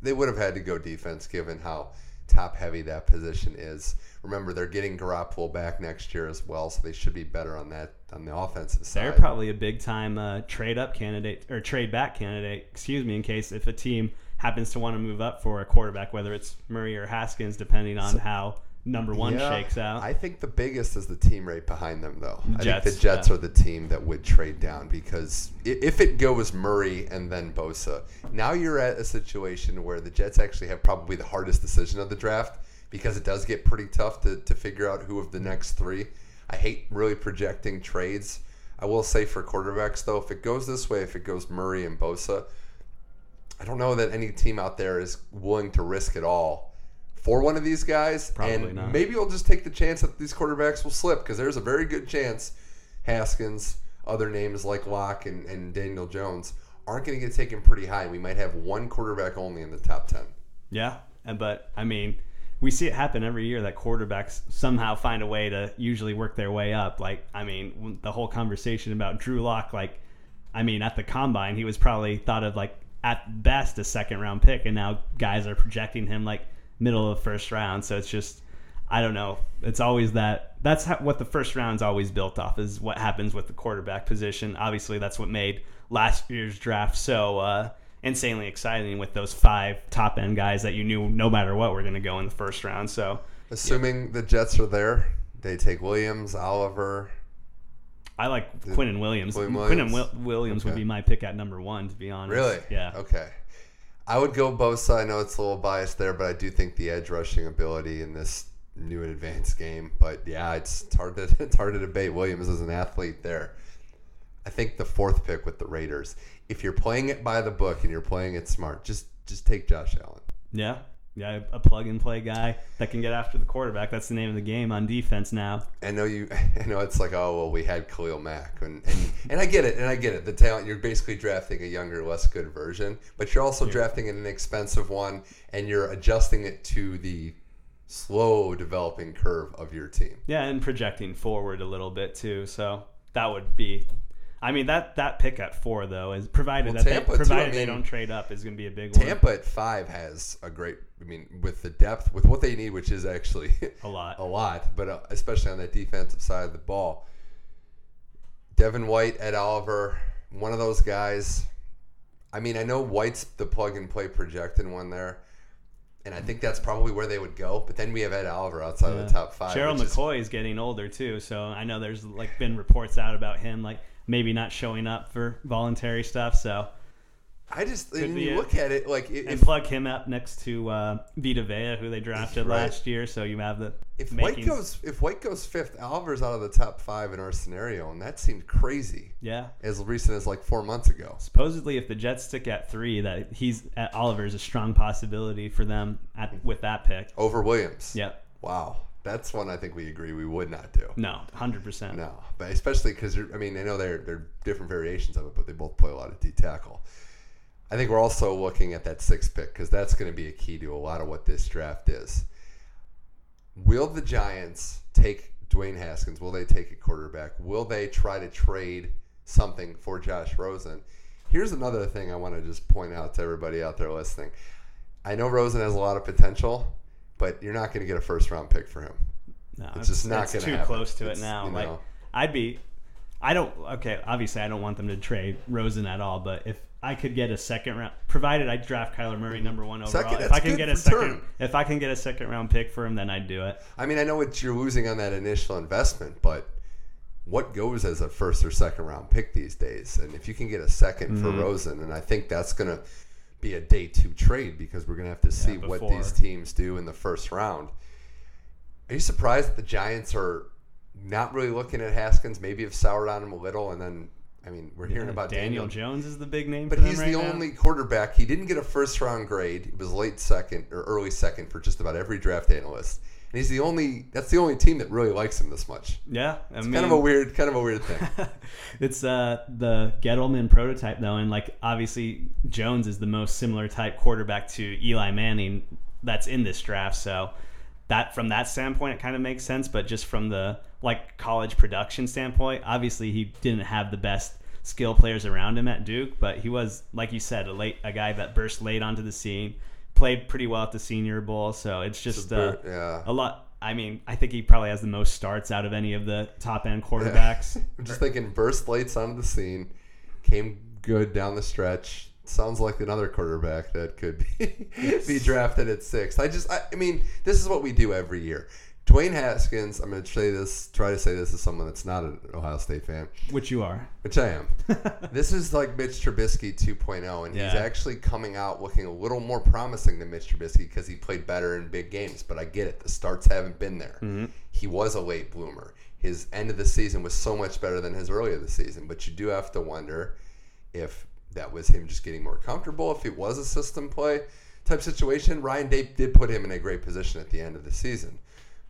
they would have had to go defense given how top heavy that position is. Remember, they're getting Garoppolo back next year as well, so they should be better on that on the offensive side. They're probably a big time uh, trade up candidate or trade back candidate, excuse me, in case if a team happens to want to move up for a quarterback, whether it's Murray or Haskins, depending on how number one Yeah, shakes out. I think the biggest is the team right behind them, though. I think the Jets yeah. are the team that would trade down because if it goes Murray and then Bosa, now you're at a situation where the Jets actually have probably the hardest decision of the draft because it does get pretty tough to, to figure out who of the next three. I hate really projecting trades. I will say for quarterbacks, though, if it goes this way, if it goes Murray and Bosa, I don't know that any team out there is willing to risk it all for one of these guys. Probably and not. maybe we'll just take the chance that these quarterbacks will slip because there's a very good chance Haskins, other names like Lock and, and Daniel Jones aren't going to get taken pretty high. We might have one quarterback only in the top 10. Yeah, and but I mean, we see it happen every year that quarterbacks somehow find a way to usually work their way up. Like, I mean, the whole conversation about Drew Lock, like, I mean, at the combine, he was probably thought of like at best a second round pick, and now guys are projecting him like middle of the first round. So it's just, I don't know. It's always that. That's how, what the first round's always built off is what happens with the quarterback position. Obviously, that's what made last year's draft so uh, insanely exciting with those five top end guys that you knew no matter what were going to go in the first round. So, assuming yeah. the Jets are there, they take Williams, Oliver. I like Quinnen Williams. Williams. Quinnen Williams okay. would be my pick at number one, to be honest. Really? Yeah. Okay. I would go Bosa. I know it's a little biased there, but I do think the edge rushing ability in this new and advanced game. But yeah, it's, it's hard to [LAUGHS] it's hard to debate Williams as an athlete there. I think the fourth pick with the Raiders. If you're playing it by the book and you're playing it smart, just just take Josh Allen. Yeah, yeah, a plug and play guy that can get after the quarterback. That's the name of the game on defense now. I know you. [LAUGHS] I know it's like, oh well, we had Khalil Mack, and and, and I get it, and I get it. The talent you're basically drafting a younger, less good version, but you're also yeah. drafting an inexpensive one, and you're adjusting it to the slow developing curve of your team. Yeah, and projecting forward a little bit too. So that would be I mean that that pick at four though is provided well, that Tampa they, provided too, I mean, they don't trade up is going to be a big Tampa one. Tampa at five has a great. I mean, with the depth, with what they need, which is actually [LAUGHS] a lot, a lot, but uh, especially on that defensive side of the ball. Devin White, Ed Oliver, one of those guys. I mean, I know White's the plug and play projected one there and I think that's probably where they would go. But then we have Ed Oliver outside yeah. of the top five. Gerald McCoy is... is getting older too, so I know there's like been reports out about him like maybe not showing up for voluntary stuff. So I just when you look at it like if, and plug him up next to uh, Vita Vea, who they drafted right. last year. So you have the if makings. White goes if White goes fifth, Oliver's out of the top five in our scenario, and that seemed crazy. Yeah, as recent as like four months ago. Supposedly, if the Jets stick at three, that he's at Oliver's a strong possibility for them at, with that pick over Williams. Yep. Wow. That's one I think we agree we would not do. No, hundred percent. No, but especially because I mean I know they're they're different variations of it, but they both play a lot of D tackle. I think we're also looking at that sixth pick because that's going to be a key to a lot of what this draft is. Will the Giants take Dwayne Haskins? Will they take a quarterback? Will they try to trade something for Josh Rosen? Here's another thing I want to just point out to everybody out there listening. I know Rosen has a lot of potential but you're not going to get a first round pick for him. No, it's, it's just not going to happen. Too close to it's, it now. Like know. I'd be, I don't. Okay, obviously I don't want them to trade Rosen at all. But if I could get a second round, provided I draft Kyler Murray number one overall, second, if I can get a second, if I can get a second round pick for him, then I'd do it. I mean, I know what you're losing on that initial investment, but what goes as a first or second round pick these days? And if you can get a 2nd mm-hmm. for Rosen, and I think that's going to be a day two trade because we're going to have to see yeah, what these teams do in the first round. Are you surprised that the Giants are not really looking at Haskins? Maybe have soured on him a little, and then I mean we're hearing yeah, about Daniel, Daniel, Jones is the big name, but he's right the now. only quarterback. He didn't get a first round grade. It was late second or early second for just about every draft analyst and he's the only. That's the only team that really likes him this much. Yeah, I it's mean, kind of a weird, kind of a weird thing. [LAUGHS] it's uh, the Gettleman prototype though, and like obviously Jones is the most similar type quarterback to Eli Manning that's in this draft. So that from that standpoint, it kind of makes sense. But just from the like college production standpoint, obviously he didn't have the best skill players around him at Duke, but he was, like you said, a late a guy that burst late onto the scene played pretty well at the Senior Bowl, so it's just uh, yeah. a lot. I mean, I think he probably has the most starts out of any of the top end quarterbacks. Yeah. [LAUGHS] I'm just thinking burst lights onto the scene, came good down the stretch. Sounds like another quarterback that could be, [LAUGHS] be drafted at six. I just, I, I mean, this is what we do every year. Dwayne Haskins, I'm going to say this, try to say this as someone that's not an Ohio State fan. Which you are. Which I am. [LAUGHS] this is like Mitch Trubisky 2.0, and yeah. he's actually coming out looking a little more promising than Mitch Trubisky because he played better in big games. But I get it. The starts haven't been there. Mm-hmm. He was a late bloomer. His end of the season was so much better than his early of the season. But you do have to wonder if that was him just getting more comfortable, if it was a system play type situation. Ryan Day did put him in a great position at the end of the season.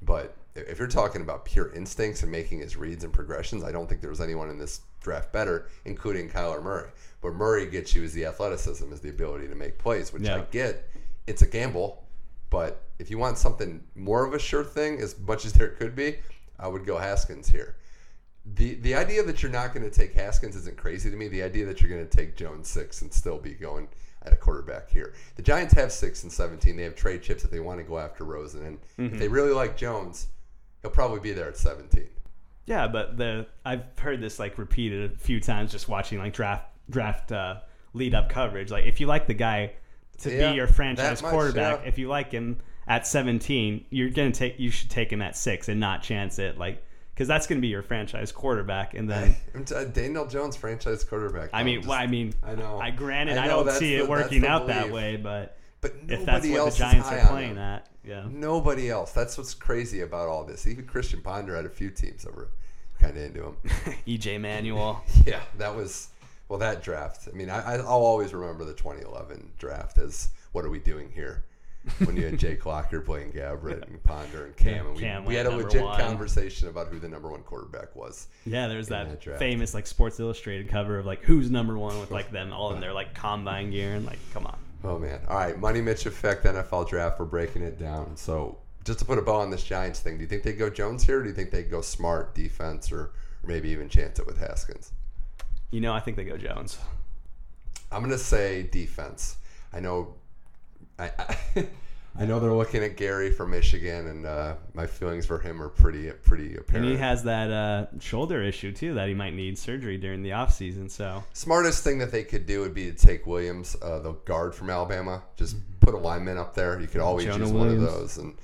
But if you're talking about pure instincts and making his reads and progressions, I don't think there was anyone in this draft better, including Kyler Murray. But Murray gets you is the athleticism, is the ability to make plays, which I get. It's a gamble, but if you want something more of a sure thing, as much as there could be, I would go Haskins here. The the idea that you're not going to take Haskins isn't crazy to me. The idea that you're going to take Jones six and still be going at a quarterback here. The Giants have six and seventeen. They have trade chips if they want to go after Rosen, and if they really like Jones, he'll probably be there at seventeen. Yeah, but the I've heard this like repeated a few times just watching like draft draft uh, lead up coverage. Like if you like the guy to Yeah, be your franchise much, quarterback, yeah. if you like him at 17, you're gonna take you should take him at six and not chance it like because that's gonna be your franchise quarterback. And then [LAUGHS] I'm t- Daniel Jones, franchise quarterback. I mean, just- well, I mean, I know. I granted I I, don't see the- it working out that way, but but if nobody else the Giants is are high playing at, yeah. Nobody else. That's what's crazy about all this. Even Christian Ponder had a few teams that were kind of into him. [LAUGHS] EJ Manuel. [LAUGHS] yeah, that was well that draft. I mean, I, I'll always remember the 2011 draft as what are we doing here? When you had Jake Locker Blaine Gabbert and Ponder and Cam, and we, Cam we had a legit one. conversation about who the number one quarterback was. Yeah, there's that, that famous like Sports Illustrated cover of like who's number one with like them all in their like combine gear and like come on. Oh man! All right, Money Mitch effect NFL draft. We're breaking it down. So just to put a bow on this Giants thing, do you think they go Jones here? Or do you think they go smart defense, or, or maybe even chance it with Haskins? You know, I think they go Jones. I'm gonna say defense. I know, I, I, [LAUGHS] I know they're looking at Gary from Michigan, and uh, my feelings for him are pretty pretty And apparent. he has that uh, shoulder issue too that he might need surgery during the offseason. So Smartest thing that they could do would be to take Williams, uh, the guard from Alabama. Just put a lineman up there. You could always Jonah use one of those. And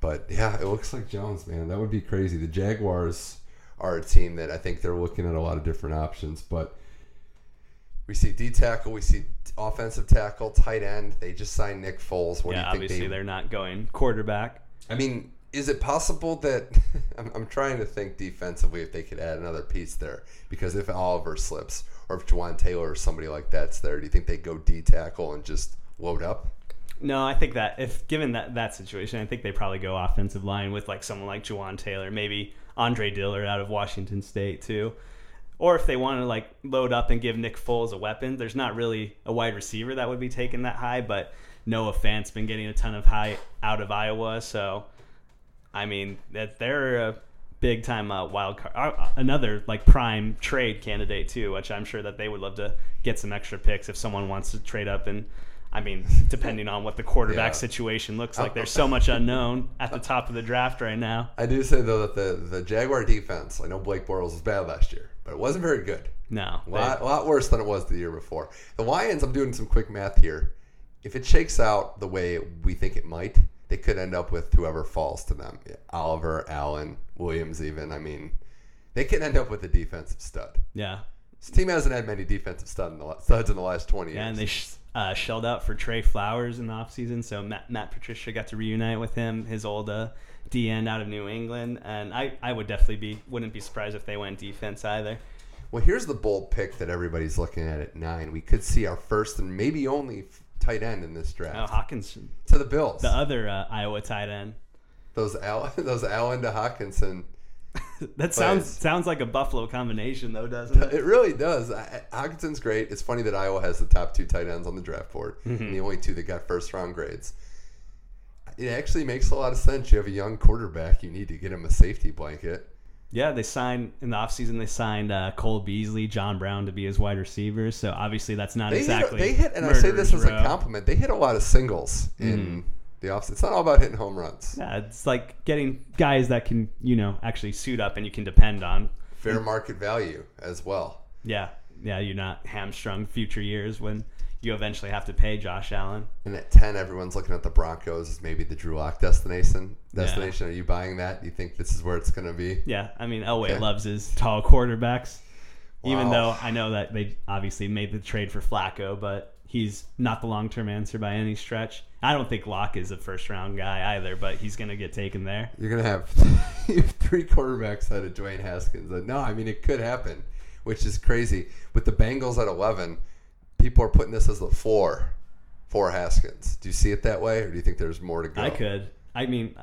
but yeah, it looks like Jones, man. That would be crazy. The Jaguars are a team that I think they're looking at a lot of different options, but we see D tackle, we see offensive tackle, tight end. They just signed Nick Foles. What yeah, do you think obviously they are not going quarterback. I mean, is it possible that [LAUGHS] I'm, I'm trying to think defensively if they could add another piece there? Because if Oliver slips or if Jawaan Taylor or somebody like that's there, do you think they go D tackle and just load up? No, I think that if given that that situation, I think they probably go offensive line with like someone like Jawaan Taylor, maybe Andre Dillard out of Washington State too. Or if they want to like load up and give Nick Foles a weapon, there's not really a wide receiver that would be taken that high, but Noah Fant's been getting a ton of high out of Iowa, so I mean that they're a big time uh, wild card, uh, another like prime trade candidate too, which I'm sure that they would love to get some extra picks if someone wants to trade up and. I mean, depending on what the quarterback Yeah. situation looks like, there's so [LAUGHS] much unknown at the top of the draft right now. I do say though that the the Jaguar defense. I know Blake Bortles was bad last year, but it wasn't very good. No, A they- lot, a lot worse than it was the year before. The Lions, I'm doing some quick math here. If it shakes out the way we think it might, they could end up with whoever falls to them. Oliver, Allen, Williams, even. I mean, they could end up with a defensive stud. yeah, This team hasn't had many defensive stud in the, studs in the last 20 years. Yeah, and they sh- uh, shelled out for Trey Flowers in the offseason. So Matt, Matt Patricia got to reunite with him, his old uh, D end out of New England. And I, I would definitely be, wouldn't be surprised if they went defense either. well, here's the bold pick that everybody's looking at at nine. We could see our first and maybe only tight end in this draft. Oh, Hawkins, to the Bills. the other uh, Iowa tight end. those Al- [LAUGHS] those Allen to Hockenson. [LAUGHS] That sounds sounds like a Buffalo combination, though, doesn't it? It really does. I- Hockenson's great. It's funny that Iowa has the top two tight ends on the draft board Mm-hmm. and the only two that got first round grades. It actually makes a lot of sense. You have a young quarterback. You need to get him a safety blanket. Yeah, they signed in the offseason, they signed uh, Cole Beasley, John Brown to be his wide receivers. So obviously that's not They exactly. hit. They hit, and I say this as murderer's a compliment. They hit a lot of singles in the offseason. It's not all about hitting home runs. Yeah, it's like getting guys that can, you know, actually suit up and you can depend on. Fair market value as well. Yeah, yeah, you're not hamstrung future years when you eventually have to pay Josh Allen. And at ten, everyone's looking at the Broncos as maybe the Drew Lock destination. Destination. Are you buying that? Do you think this is where it's going to be? Yeah, I mean Elway Okay. loves his tall quarterbacks. Even though I know that they obviously made the trade for Flacco, but he's not the long term answer by any stretch. I don't think Lock is a first round guy either, but he's gonna get taken there. You're gonna [LAUGHS] have three quarterbacks out of Dwayne Haskins. No, I mean it could happen, which is crazy. With the Bengals at 11, people are putting this as the floor for Haskins. Do you see it that way, or do you think there's more to go? I could. I mean,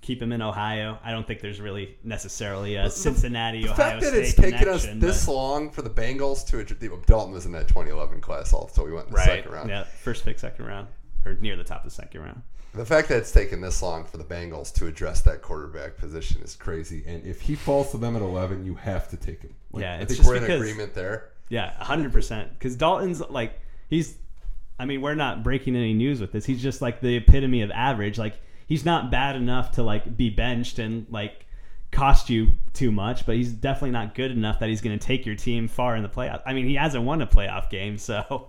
keep him in Ohio. I don't think there's really necessarily a Cincinnati, The Ohio fact that State it's taken us this long for the Bengals to address, Dalton was in that 2011 class, also we went in the right? second round. Yeah, first pick, second round, or near the top of the second round. The fact that it's taken this long for the Bengals to address that quarterback position is crazy. And if he falls to them at 11, you have to take him. Like, Yeah, I think just we're in agreement there. Yeah, hundred percent. Because Dalton's like he's. I mean, we're not breaking any news with this. He's just like the epitome of average. Like he's not bad enough to like be benched and like cost you too much, but he's definitely not good enough that he's going to take your team far in the playoff. I mean, he hasn't won a playoff game, so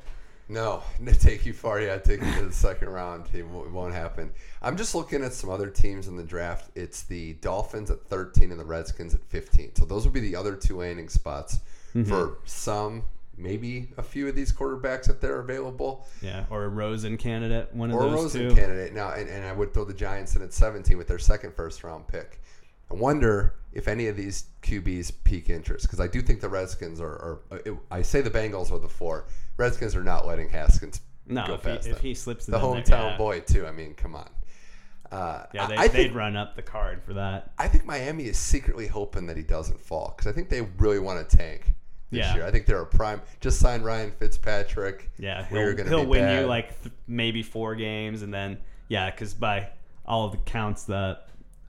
No, [LAUGHS] to take you far, yeah, take you to the second round. It won't, happen. I'm just looking at some other teams in the draft. It's the Dolphins at 13 and the Redskins at 15. So those would be the other two landing spots Mm-hmm. for some, maybe a few of these quarterbacks if they're available, yeah, or a Rosen candidate, one of or a those Rosen two. candidate. Now, and, and I would throw the Giants in at 17 with their second first round pick. I wonder if any of these QBs pique interest because I do think the Redskins are. are I say the Bengals are the four. Redskins are not letting Haskins No, go if he, past if he slips the them, hometown yeah. boy too. I mean, come on. Uh, Yeah, I- they, they'd think run up the card for that. I think Miami is secretly hoping that he doesn't fall because I think they really want to tank this Yeah. year. I think they're a prime. Just sign Ryan Fitzpatrick. Yeah, he'll, he'll win bad. you like th- maybe four games, and then yeah, because by all of the counts, the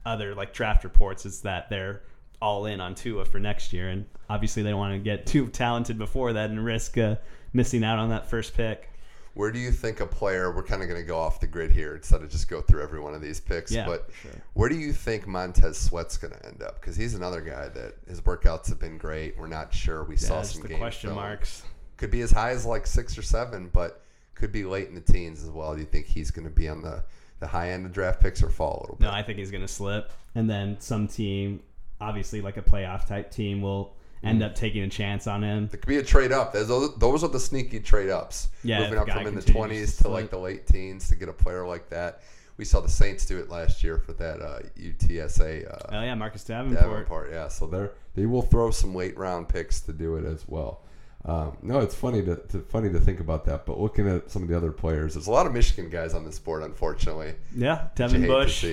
other like draft reports is that they're all in on Tua for next year, and obviously they don't want to get too talented before that and risk uh, missing out on that first pick. Where do you think a player? We're kind of going to go off the grid here instead of just go through every one of these picks. Yeah, but sure. where do you think Montez Sweat's going to end up? Because he's another guy that his workouts have been great. We're not sure. We saw Yeah, just some the game question film. marks. Could be as high as like six or seven, but could be late in the teens as well. Do you think he's going to be on the the high end of draft picks or fall a little bit? No, I think he's going to slip, and then some team, obviously like a playoff type team, will. End up taking a chance on him. It could be a trade up. Those, those are the sneaky trade ups. Yeah, moving up from in the twenties to to like the late teens to get a player like that. We saw the Saints do it last year for that uh, UTSA uh, Oh yeah, Marcus Davenport. Davenport. Yeah, so they they will throw some late round picks to do it as well. Um, no, it's funny to, to funny to think about that. But looking at some of the other players, there's a lot of Michigan guys on this board, unfortunately. Yeah, Devin Bush.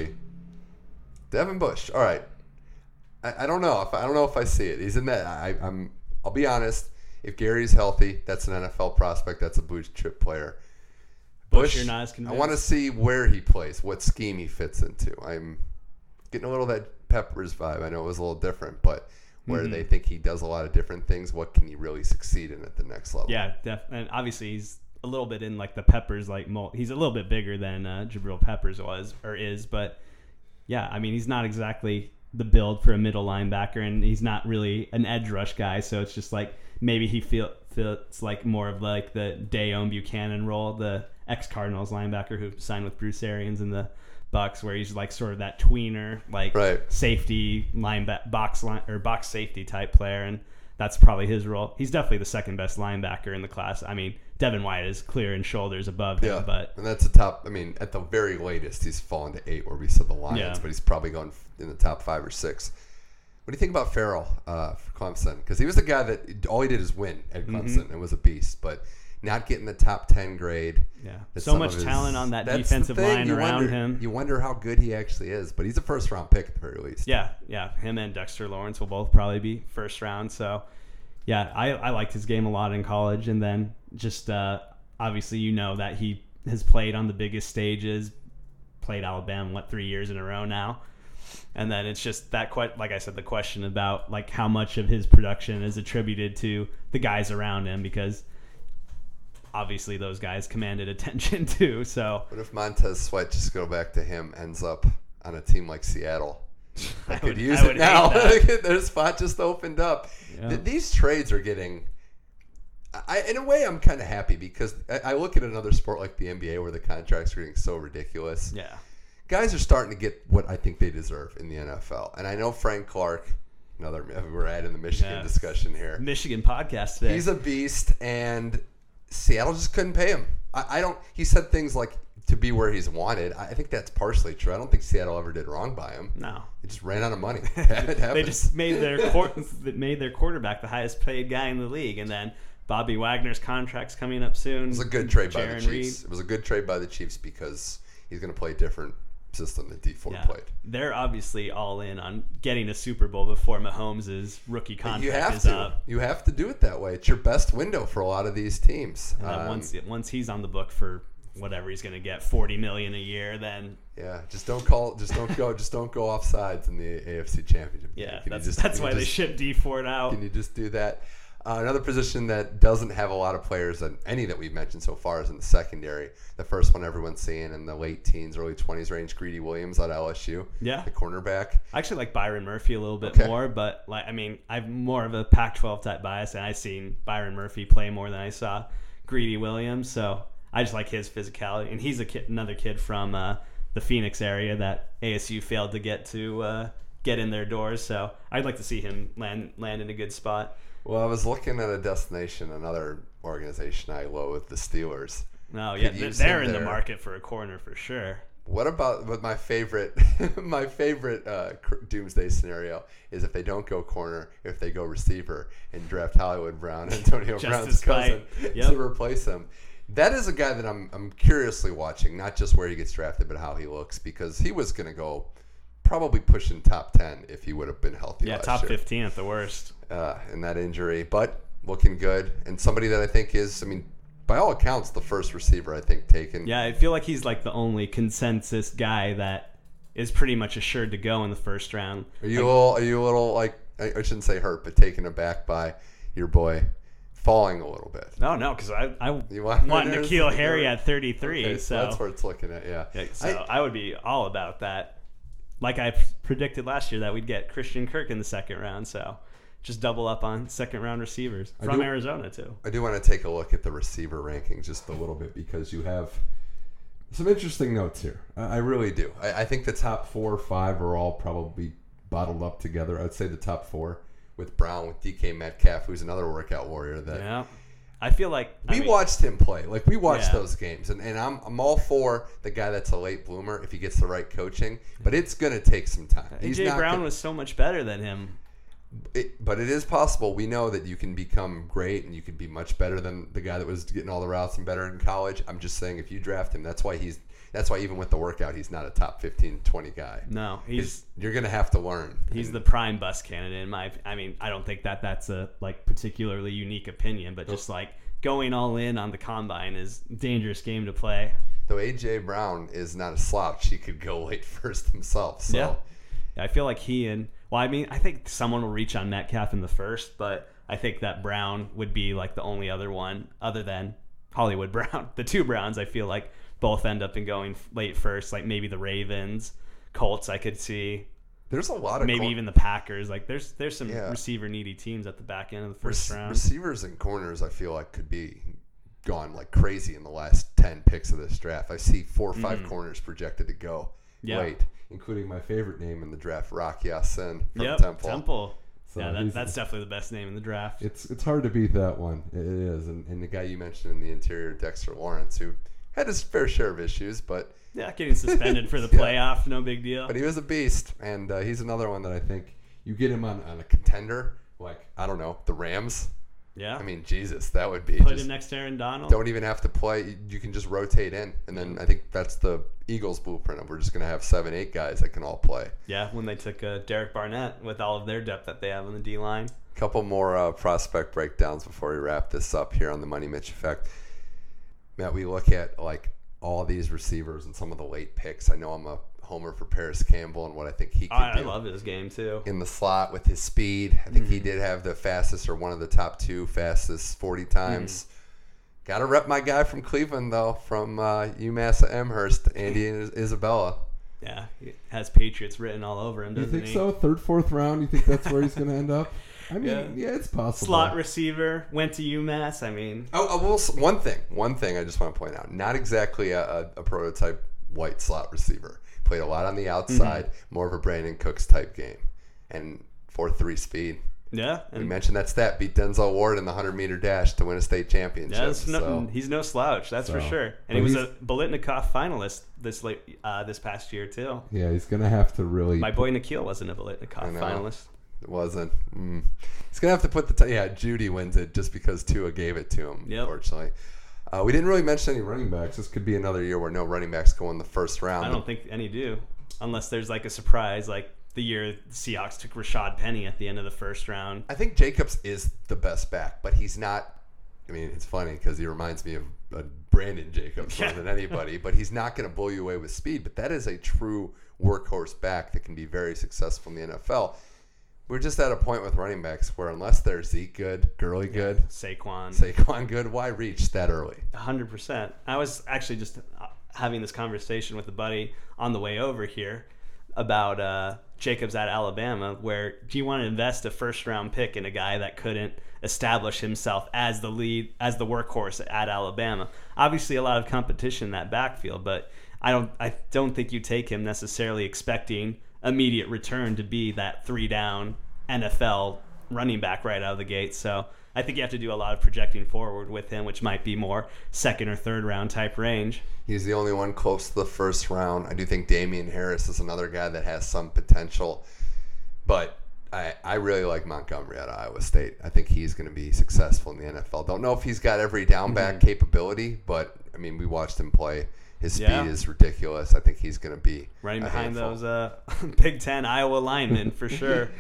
Devin Bush. All right. I, I don't know if I don't know if I see it. He's in that. I, I'm. I'll be honest. If Gary's healthy, that's an NFL prospect. That's a blue chip player. Bush, you're not as I want to see where he plays, what scheme he fits into. I'm getting a little of that Peppers vibe. I know it was a little different, but where Mm-hmm. they think he does a lot of different things, what can he really succeed in at the next level? Yeah, def- and obviously he's a little bit in like the Peppers like mold. He's a little bit bigger than uh, Jabril Peppers was or is, but yeah, I mean he's not exactly the build for a middle linebacker, and he's not really an edge rush guy. So it's just like maybe he feel feels like more of like the Deone Bucannon role, the ex Cardinals linebacker who signed with Bruce Arians in the Bucks, where he's like sort of that tweener, like Right. safety linebacker box line or box safety type player, and that's probably his role. He's definitely the second best linebacker in the class. I mean, Devin White is clear and shoulders above him, Yeah, but and that's the top. I mean, at the very latest, he's fallen to eight, where we said the Lions, Yeah. but he's probably going in the top five or six. What do you think about Ferrell uh, for Clemson? Because he was the guy that all he did is win at Mm-hmm. Clemson and was a beast, but not getting the top ten grade. yeah, so much his- talent on that defensive line You around wonder- him. You wonder how good he actually is, but he's a first round pick at the very least. Yeah, yeah. Him and Dexter Lawrence will both probably be first round. So, yeah, I, I liked his game a lot in college. And then just uh, obviously, you know that he has played on the biggest stages, played Alabama, what, three years in a row now? And then it's just that, que- like I said, the question about like how much of his production is attributed to the guys around him because obviously those guys commanded [LAUGHS] attention too. So What if Montez Sweat just go back to him ends up on a team like Seattle? [LAUGHS] I, I could would- use I it now. [LAUGHS] Their spot just opened up. Yeah. Th- These trades are getting. I, in a way, I'm kind of happy because I, I look at another sport like the NBA where the contracts are getting so ridiculous. yeah, Guys are starting to get what I think they deserve in the NFL, and I know Frank Clark. Another we're adding the Michigan Yeah. discussion here. Michigan podcast today. He's a beast, and Seattle just couldn't pay him. I, I don't. He said things like to be where he's wanted. I think that's partially true. I don't think Seattle ever did wrong by him. no. They just ran out of money. [LAUGHS] they just made their quar- [LAUGHS] made their quarterback the highest paid guy in the league, and then Bobby Wagner's contract's coming up soon. it was a good trade by the Chiefs. Reed. It was a good trade by the Chiefs because he's going to play a different system that Dee Ford Yeah. played. They're obviously all in on getting a Super Bowl before Mahomes' rookie contract You have is to. up. You have to do it that way. It's your best window for a lot of these teams. And Um, once once he's on the book for whatever he's going to get, forty million a year, then yeah, just don't call. Just don't go. Just don't go off sides in the AFC Championship. yeah, Can that's just- that's why they just- shipped Dee Ford out. Can you just do that? Uh, another position that doesn't have a lot of players, and any that we've mentioned so far, is in the secondary. The first one everyone's seeing in the late teens, early twenties range. Greedy Williams at LSU, Yeah. the cornerback. I actually like Byron Murphy a little bit Okay. more, but like I mean, I've more of a Pac-12 type bias, and I've seen Byron Murphy play more than I saw Greedy Williams. So I just like his physicality, and he's a kid, another kid from uh, the Phoenix area that ASU failed to get to uh, get in their doors. So I'd like to see him land land in a good spot. Well, I was looking at a destination, another organization I loathe, the Steelers. No, yeah, Could th- use they're him in the market for a corner for sure. What about what my favorite [LAUGHS] my favorite uh, doomsday scenario is if they don't go corner, if they go receiver and draft Hollywood Brown, [LAUGHS] Antonio Brown's cousin, Yep. to replace him. That is a guy that I'm I'm curiously watching, not just where he gets drafted, but how he looks, because he was going to go probably pushing top ten if he would have been healthy. Yeah, top year. 15 at the worst. Uh, in that injury, but looking good and somebody that I think is, I mean, by all accounts, the first receiver I think taken. Yeah, I feel like he's like the only consensus guy that is pretty much assured to go in the first round. Are you a little? Are you a little like? I, I shouldn't say hurt, but taken aback by your boy falling a little bit. No, no, because I, I You want- want N'Keal Harry at 33, Okay, so, that's where it's looking at. Yeah. yeah, so I- I, would be all about that. Like I predicted last year that we'd get Christian Kirk in the second round, so just double up on second round receivers from do- Arizona too. I do want to take a look at the receiver rankings just a little bit because you have some interesting notes here. I, I really do. I, I think the top four or five are all probably bottled up together. I'd say the top four with Brown, with DK Metcalf, who's another workout warrior that Yeah, I feel like I we mean, watched him play. Like we watched Yeah. those games, and, and I'm I'm all for the guy that's a late bloomer if he gets the right coaching. But it's gonna take some time. Uh, He's AJ not Brown gonna- was so much better than him. It, but it is possible. We know that you can become great and you can be much better than the guy that was getting all the routes and better in college. I'm just saying if you draft him, that's why he's that's why even with the workout, he's not a top 15, 20 guy. No, he's You're gonna have to learn. He's And the prime bus candidate in my. I mean, I don't think that that's a like particularly unique opinion, but just like going all in on the combine is dangerous game to play. though AJ Brown is not a slouch. He could go late [LAUGHS] first himself. So Yeah. I feel like he and well, I mean, I think someone will reach on Metcalf in the first, but I think that Brown would be like the only other one other than Hollywood [LAUGHS] Brown. The two Browns, I feel like both end up in going late first. Like maybe the Ravens, Colts, I could see. there's a lot of Maybe cor- even the Packers. Like there's there's some Yeah. receiver needy teams at the back end of the first Rec- round. Receivers and corners, I feel like could be gone like crazy in the last ten picks of this draft. I see four or five corners projected to go Mm. Yeah. late, including my favorite name in the draft, Rock Ya-Sin from Yep, Temple. So yeah, that, that's definitely the best name in the draft. It's it's hard to beat that one. It is, and, and the guy you mentioned in the interior, Dexter Lawrence, who had his fair share of issues, but yeah, getting suspended for the [LAUGHS] Yeah. playoff, no big deal. but he was a beast, and uh, he's another one that I think you get him on, on a contender like I don't know the Rams. Yeah, I mean, Jesus, that would be put just him next to Aaron Donald. don't even have to play. You can just rotate in, and then I think that's the Eagles' blueprint. Of we're just gonna have seven, eight guys that can all play. Yeah, when they took uh, Derek Barnett with all of their depth that they have on the D line. couple more uh, prospect breakdowns before we wrap this up here on the Money Mitch Effect. Matt, we look at like all these receivers and some of the late picks. I know I'm a homer for Parris Campbell and what I think he could I, I love his game too. in the slot with his speed. I think he did have the fastest or one of the top two fastest 40 times. Got to rep my guy from Cleveland though, from uh, UMass Amherst, Andy Isabella. Yeah, he has Patriots written all over him, You doesn't think he? so? Third, fourth round? You think that's where he's going to end up? I [LAUGHS] mean, Yeah. yeah, it's possible. Slot receiver went to UMass. I mean, Oh, I will, s- one thing, one thing I just want to point out. Not exactly a, a, a prototype white slot receiver. Played a lot on the outside, more of a Brandin Cooks type game, and four three speed. yeah, We and mentioned that stat beat Denzel Ward in the hundred meter dash to win a state championship. yeah, no, so he's no slouch, that's for So, sure. but And he was a Biletnikoff finalist this late uh, this past year too. Yeah, he's going to have to really. My boy N'Keal wasn't a Biletnikoff finalist. it wasn't. Mm. He's gonna have to put the t- yeah. Judy wins it just because Tua gave it to him. Yep. Unfortunately. Uh, we didn't really mention any running backs. This could be another year where no running backs go in the first round. I don't think any do, unless there's like a surprise, like the year the Seahawks took Rashaad Penny at the end of the first round. I think Jacobs is the best back, but he's not. I mean, it's funny because he reminds me of uh, Brandon Jacobs more than [LAUGHS] anybody, but he's not going to blow you away with speed. But that is a true workhorse back that can be very successful in the NFL. We're just at a point with running backs where unless they're Zeke good, Gurley good, Saquon. Saquon good, why reach that early? hundred percent. I was actually just uh, having this conversation with a buddy on the way over here about uh, Jacobs at Alabama. Where do you want to invest a first round pick in a guy that couldn't establish himself as the lead, as the workhorse at Alabama? Obviously, a lot of competition in that backfield, but I don't, I don't think you take him necessarily expecting immediate return to be that three down NFL running back right out of the gate. So I think you have to do a lot of projecting forward with him, which might be more second or third round type range. He's the only one close to the first round. I do think Damien Harris is another guy that has some potential, but I, I really like Montgomery at Iowa State. I think he's going to be successful in the NFL. Don't know if he's got every down back mm-hmm. capability, but I mean, we watched him play. His speed Yeah. is ridiculous. I think he's going to be Running behind handful. those uh, [LAUGHS] Big Ten Iowa linemen for [LAUGHS] sure.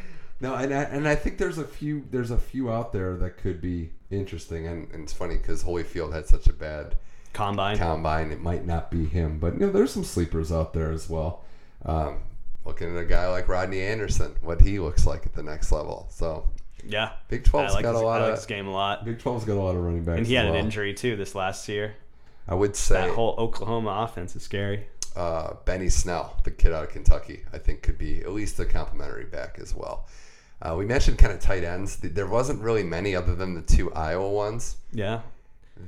No, and I, and I think there's a few there's a few out there that could be interesting, and, and it's funny because Holyfield had such a bad Combine. combine. It might not be him, but you know there's some sleepers out there as well. um, looking at a guy like Rodney Anderson, what he looks like at the next level. So yeah. Big I 12's like, got a lot I like of. his game a lot. Big 12's got a lot of running backs. And he had as an injury too this last year. I would say That whole Oklahoma offense is scary. uh, Benny Snell, the kid out of Kentucky, I think could be at least a complimentary back as well. Uh, we mentioned kind of tight ends. There wasn't really many other than the two Iowa ones. Yeah.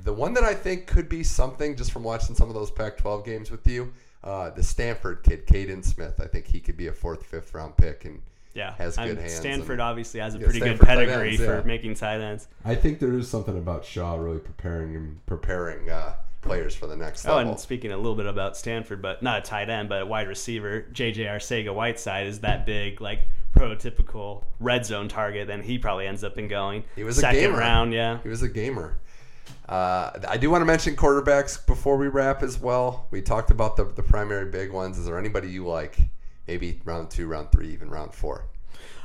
The one that I think could be something, just from watching some of those Pac-12 games with you, uh, the Stanford kid, Kaden Smith. I think he could be a fourth, fifth round pick, and Yeah. Has I'm- good hands Stanford and- obviously has a Yeah, pretty good Stanford tight pedigree ends, for making tight ends. I think there is something about Shaw really preparing him. preparing uh, players for the next Oh, level. and speaking a little bit about Stanford, but not a tight end, but a wide receiver, JJ Arcega Whiteside is that big, like prototypical red zone target, Then he probably ends up in going He was a second gamer. round. Yeah, He was a gamer. Uh, I do want to mention quarterbacks before we wrap as well. We talked about the, the primary big ones. Is there anybody you like? Maybe round two, round three, even round four.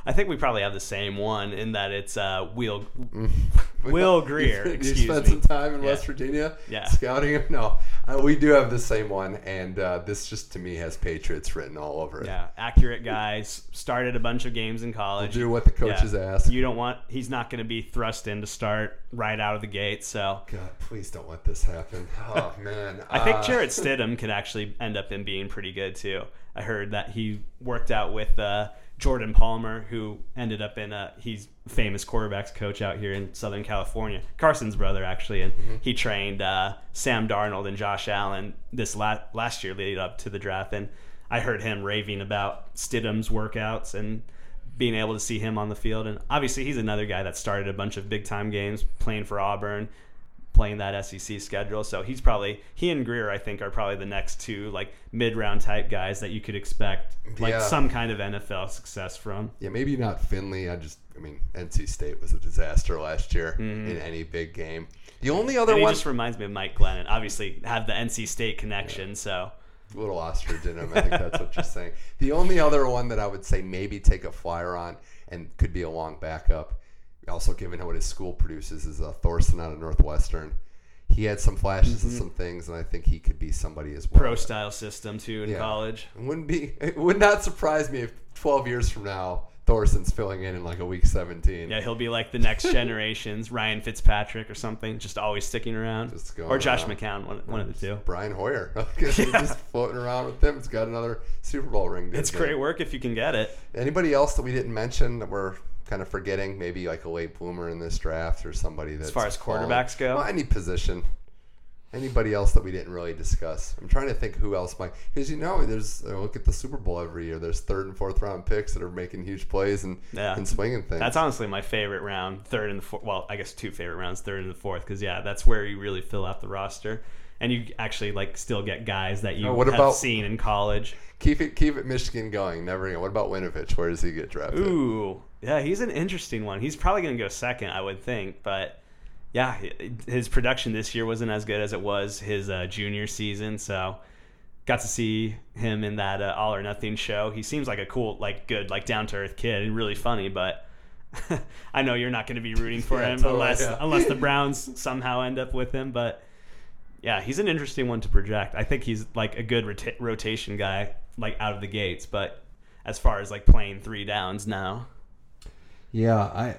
I think we probably have the same one in that it's uh, Will [LAUGHS] Will Grier. you excuse spent me. some time in Yeah. West Virginia Yeah. scouting him? [LAUGHS] No, uh, we do have the same one, and uh, this just to me has Patriots written all over it. Yeah, accurate guys. Started a bunch of games in college. Do what the coaches Yeah. ask. You don't want. He's not going to be thrust in to start right out of the gate. So God, please don't let this happen. Oh [LAUGHS] man, I think Uh, Jarrett Stidham could actually end up in being pretty good too. I heard that he worked out with uh, Jordan Palmer, who ended up in a he's famous quarterbacks coach out here in Southern California. Carson's brother actually, and Mm-hmm. he trained uh, Sam Darnold and Josh Allen this la- last year leading up to the draft. And I heard him raving about Stidham's workouts and being able to see him on the field. And obviously, he's another guy that started a bunch of big time games playing for Auburn, playing that SEC schedule. So he's probably he and Grier, I think, are probably the next two like mid round type guys that you could expect like Yeah. some kind of NFL success from. Yeah, maybe not Finley. I just, I mean, NC State was a disaster last year mm-hmm. in any big game. The only other. And he one, just reminds me of Mike Glennon. Obviously, have the NC State connection. So little ostrich in him. I think that's what you're saying. The only other one that I would say maybe take a flyer on and could be a long backup, also given what his school produces, is uh, Thorson out of Northwestern. He had some flashes Mm-hmm. and some things, and I think he could be somebody as well. pro style system too in Yeah. college. It wouldn't be. [LAUGHS] It would not surprise me if 12 years from now Thorson's filling in in like a week 17. Yeah, he'll be like the next [LAUGHS] generation's Ryan Fitzpatrick or something, just always sticking around. Just going or Josh around. McCown, one, one of the two. Brian Hoyer, [LAUGHS] just floating around with him. It's got another Super Bowl ring. It's great work if you can get it. Anybody else that we didn't mention that we're kind of forgetting? Maybe like a late bloomer in this draft or somebody that's As far as fallen- quarterbacks go? Well, any position. Anybody else that we didn't really discuss? I'm trying to think who else might. Because you know, there's look at the Super Bowl every year. There's third and fourth round picks that are making huge plays and Yeah. and swinging things. That's honestly my favorite round, third and the fourth. Well, I guess two favorite rounds, third and the fourth, because yeah, that's where you really fill out the roster, and you actually like still get guys that you Oh, what have about- seen in college. keep it keep it Michigan going. Never. again. What about Winovich? Where does he get drafted? Ooh, yeah, he's an interesting one. He's probably gonna go second, I would think, but yeah, his production this year wasn't as good as it was his uh, junior season. So got to see him in that uh, All or Nothing show. He seems like a cool, like good, like down to earth kid and really funny. But [LAUGHS] I know you're not going to be rooting for Yeah, him totally, unless yeah. unless the [LAUGHS] Browns somehow end up with him. But yeah, he's an interesting one to project. I think he's like a good rota- rotation guy, like out of the gates. But as far as like playing three downs now, Yeah, I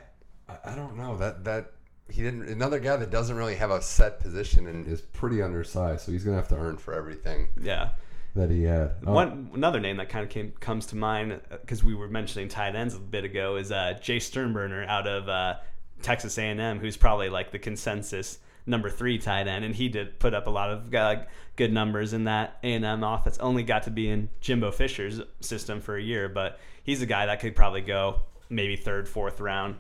I- don't know that that he didn't another guy that doesn't really have a set position and is pretty undersized, so he's gonna have to earn for everything yeah. that he had. Oh, One another name that kind of came comes to mind because we were mentioning tight ends a bit ago is uh, Jace Sternberger out of uh, Texas A&M, who's probably like the consensus number three tight end, and he did put up a lot of uh, good numbers in that A&M offense. Only got to be in Jimbo Fisher's system for a year, but he's a guy that could probably go maybe third, fourth round,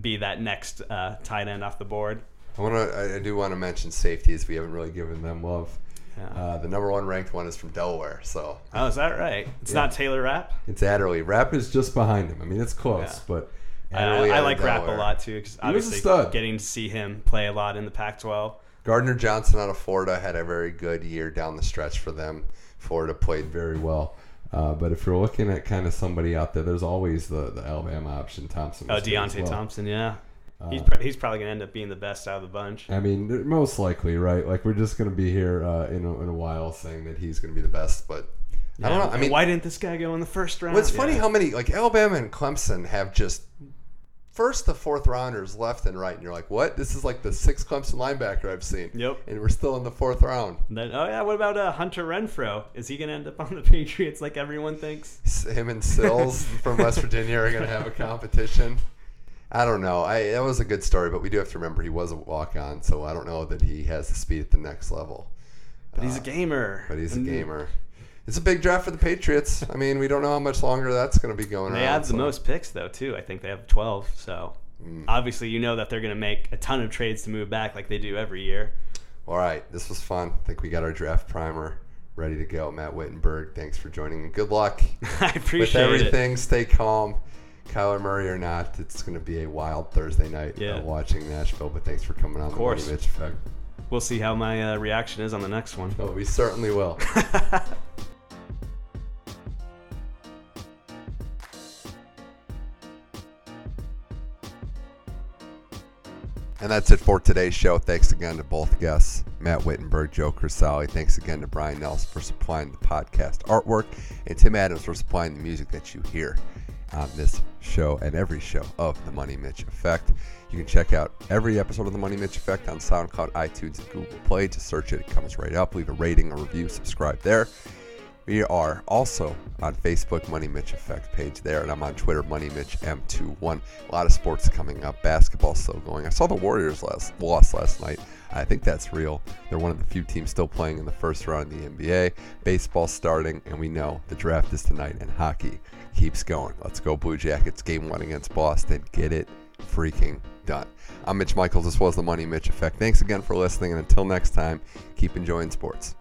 be that next uh, tight end off the board. I want to I, I do want to mention safeties. We haven't really given them love. Yeah. Uh, the number one ranked one is from Delaware, so Oh, is that right? It's Yeah. not Taylor Rapp. it's Adderley. Rapp is just behind him. I mean, it's close, Yeah. but I, I like Rapp a lot too because He was a obviously getting to see him play a lot in the Pac-12. Gardner Johnson out of Florida had a very good year down the stretch for them. Florida played very well. Uh, but if you're looking at kind of somebody out there, there's always the, the Alabama option, Thompson. Oh, Deionte well. Thompson, yeah. he's, Uh, pr- he's probably going to end up being the best out of the bunch. I mean, most likely, right? Like we're just going to be here uh, in, a, in a while saying that he's going to be the best, but I don't know. I mean, why didn't this guy go in the first round? well, it's funny Yeah. how many like Alabama and Clemson have just first to fourth rounders left and right, and you're like, what? This is like the sixth Clemson linebacker I've seen. Yep. And we're still in the fourth round. Then, oh yeah, what about uh, Hunter Renfrow? Is he going to end up on the [LAUGHS] Patriots like everyone thinks? Him and Sills from West Virginia are going to have a competition. I don't know. I that was a good story, but we do have to remember he was a walk on, so I don't know that he has the speed at the next level. But he's a gamer. But he's a gamer. It's a big draft for the Patriots. I mean, we don't know how much longer that's going to be going They around. have the so- most picks though too. I think they have 12. So Mm. obviously you know that they're going to make a ton of trades to move back like they do every year. All right, this was fun. I think we got our draft primer ready to go. Matt Wittenberg, thanks for joining. Good luck [LAUGHS] I appreciate it. With everything. Stay calm. Kyler Murray or not, it's going to be a wild Thursday night Yeah. uh, watching Nashville. But thanks for coming on the course. Money Mitch Effect. We'll see how my uh, reaction is on the next one. Oh, we certainly will. [LAUGHS] And that's it for today's show. Thanks again to both guests, Matt Wittenberg, Joe Crisali. Thanks again to Brian Nelson for supplying the podcast artwork, and Tim Adams for supplying the music that you hear on this show and every show of The Money Mitch Effect. You can check out every episode of The Money Mitch Effect on SoundCloud, iTunes, and Google Play. Just search it, it comes right up. Leave a rating, a review, subscribe there. We are also on Facebook, Money Mitch Effect page there, and I'm on Twitter, Money Mitch M21. A lot of sports coming up. Basketball still going. I saw the Warriors last lost last night. I think that's real. They're one of the few teams still playing in the first round of the NBA. Baseball starting, and we know the draft is tonight, and hockey keeps going. Let's go, Blue Jackets! Game one against Boston. Get it freaking done. I'm Mitch Michaels. This was the Money Mitch Effect. Thanks again for listening, and until next time, keep enjoying sports.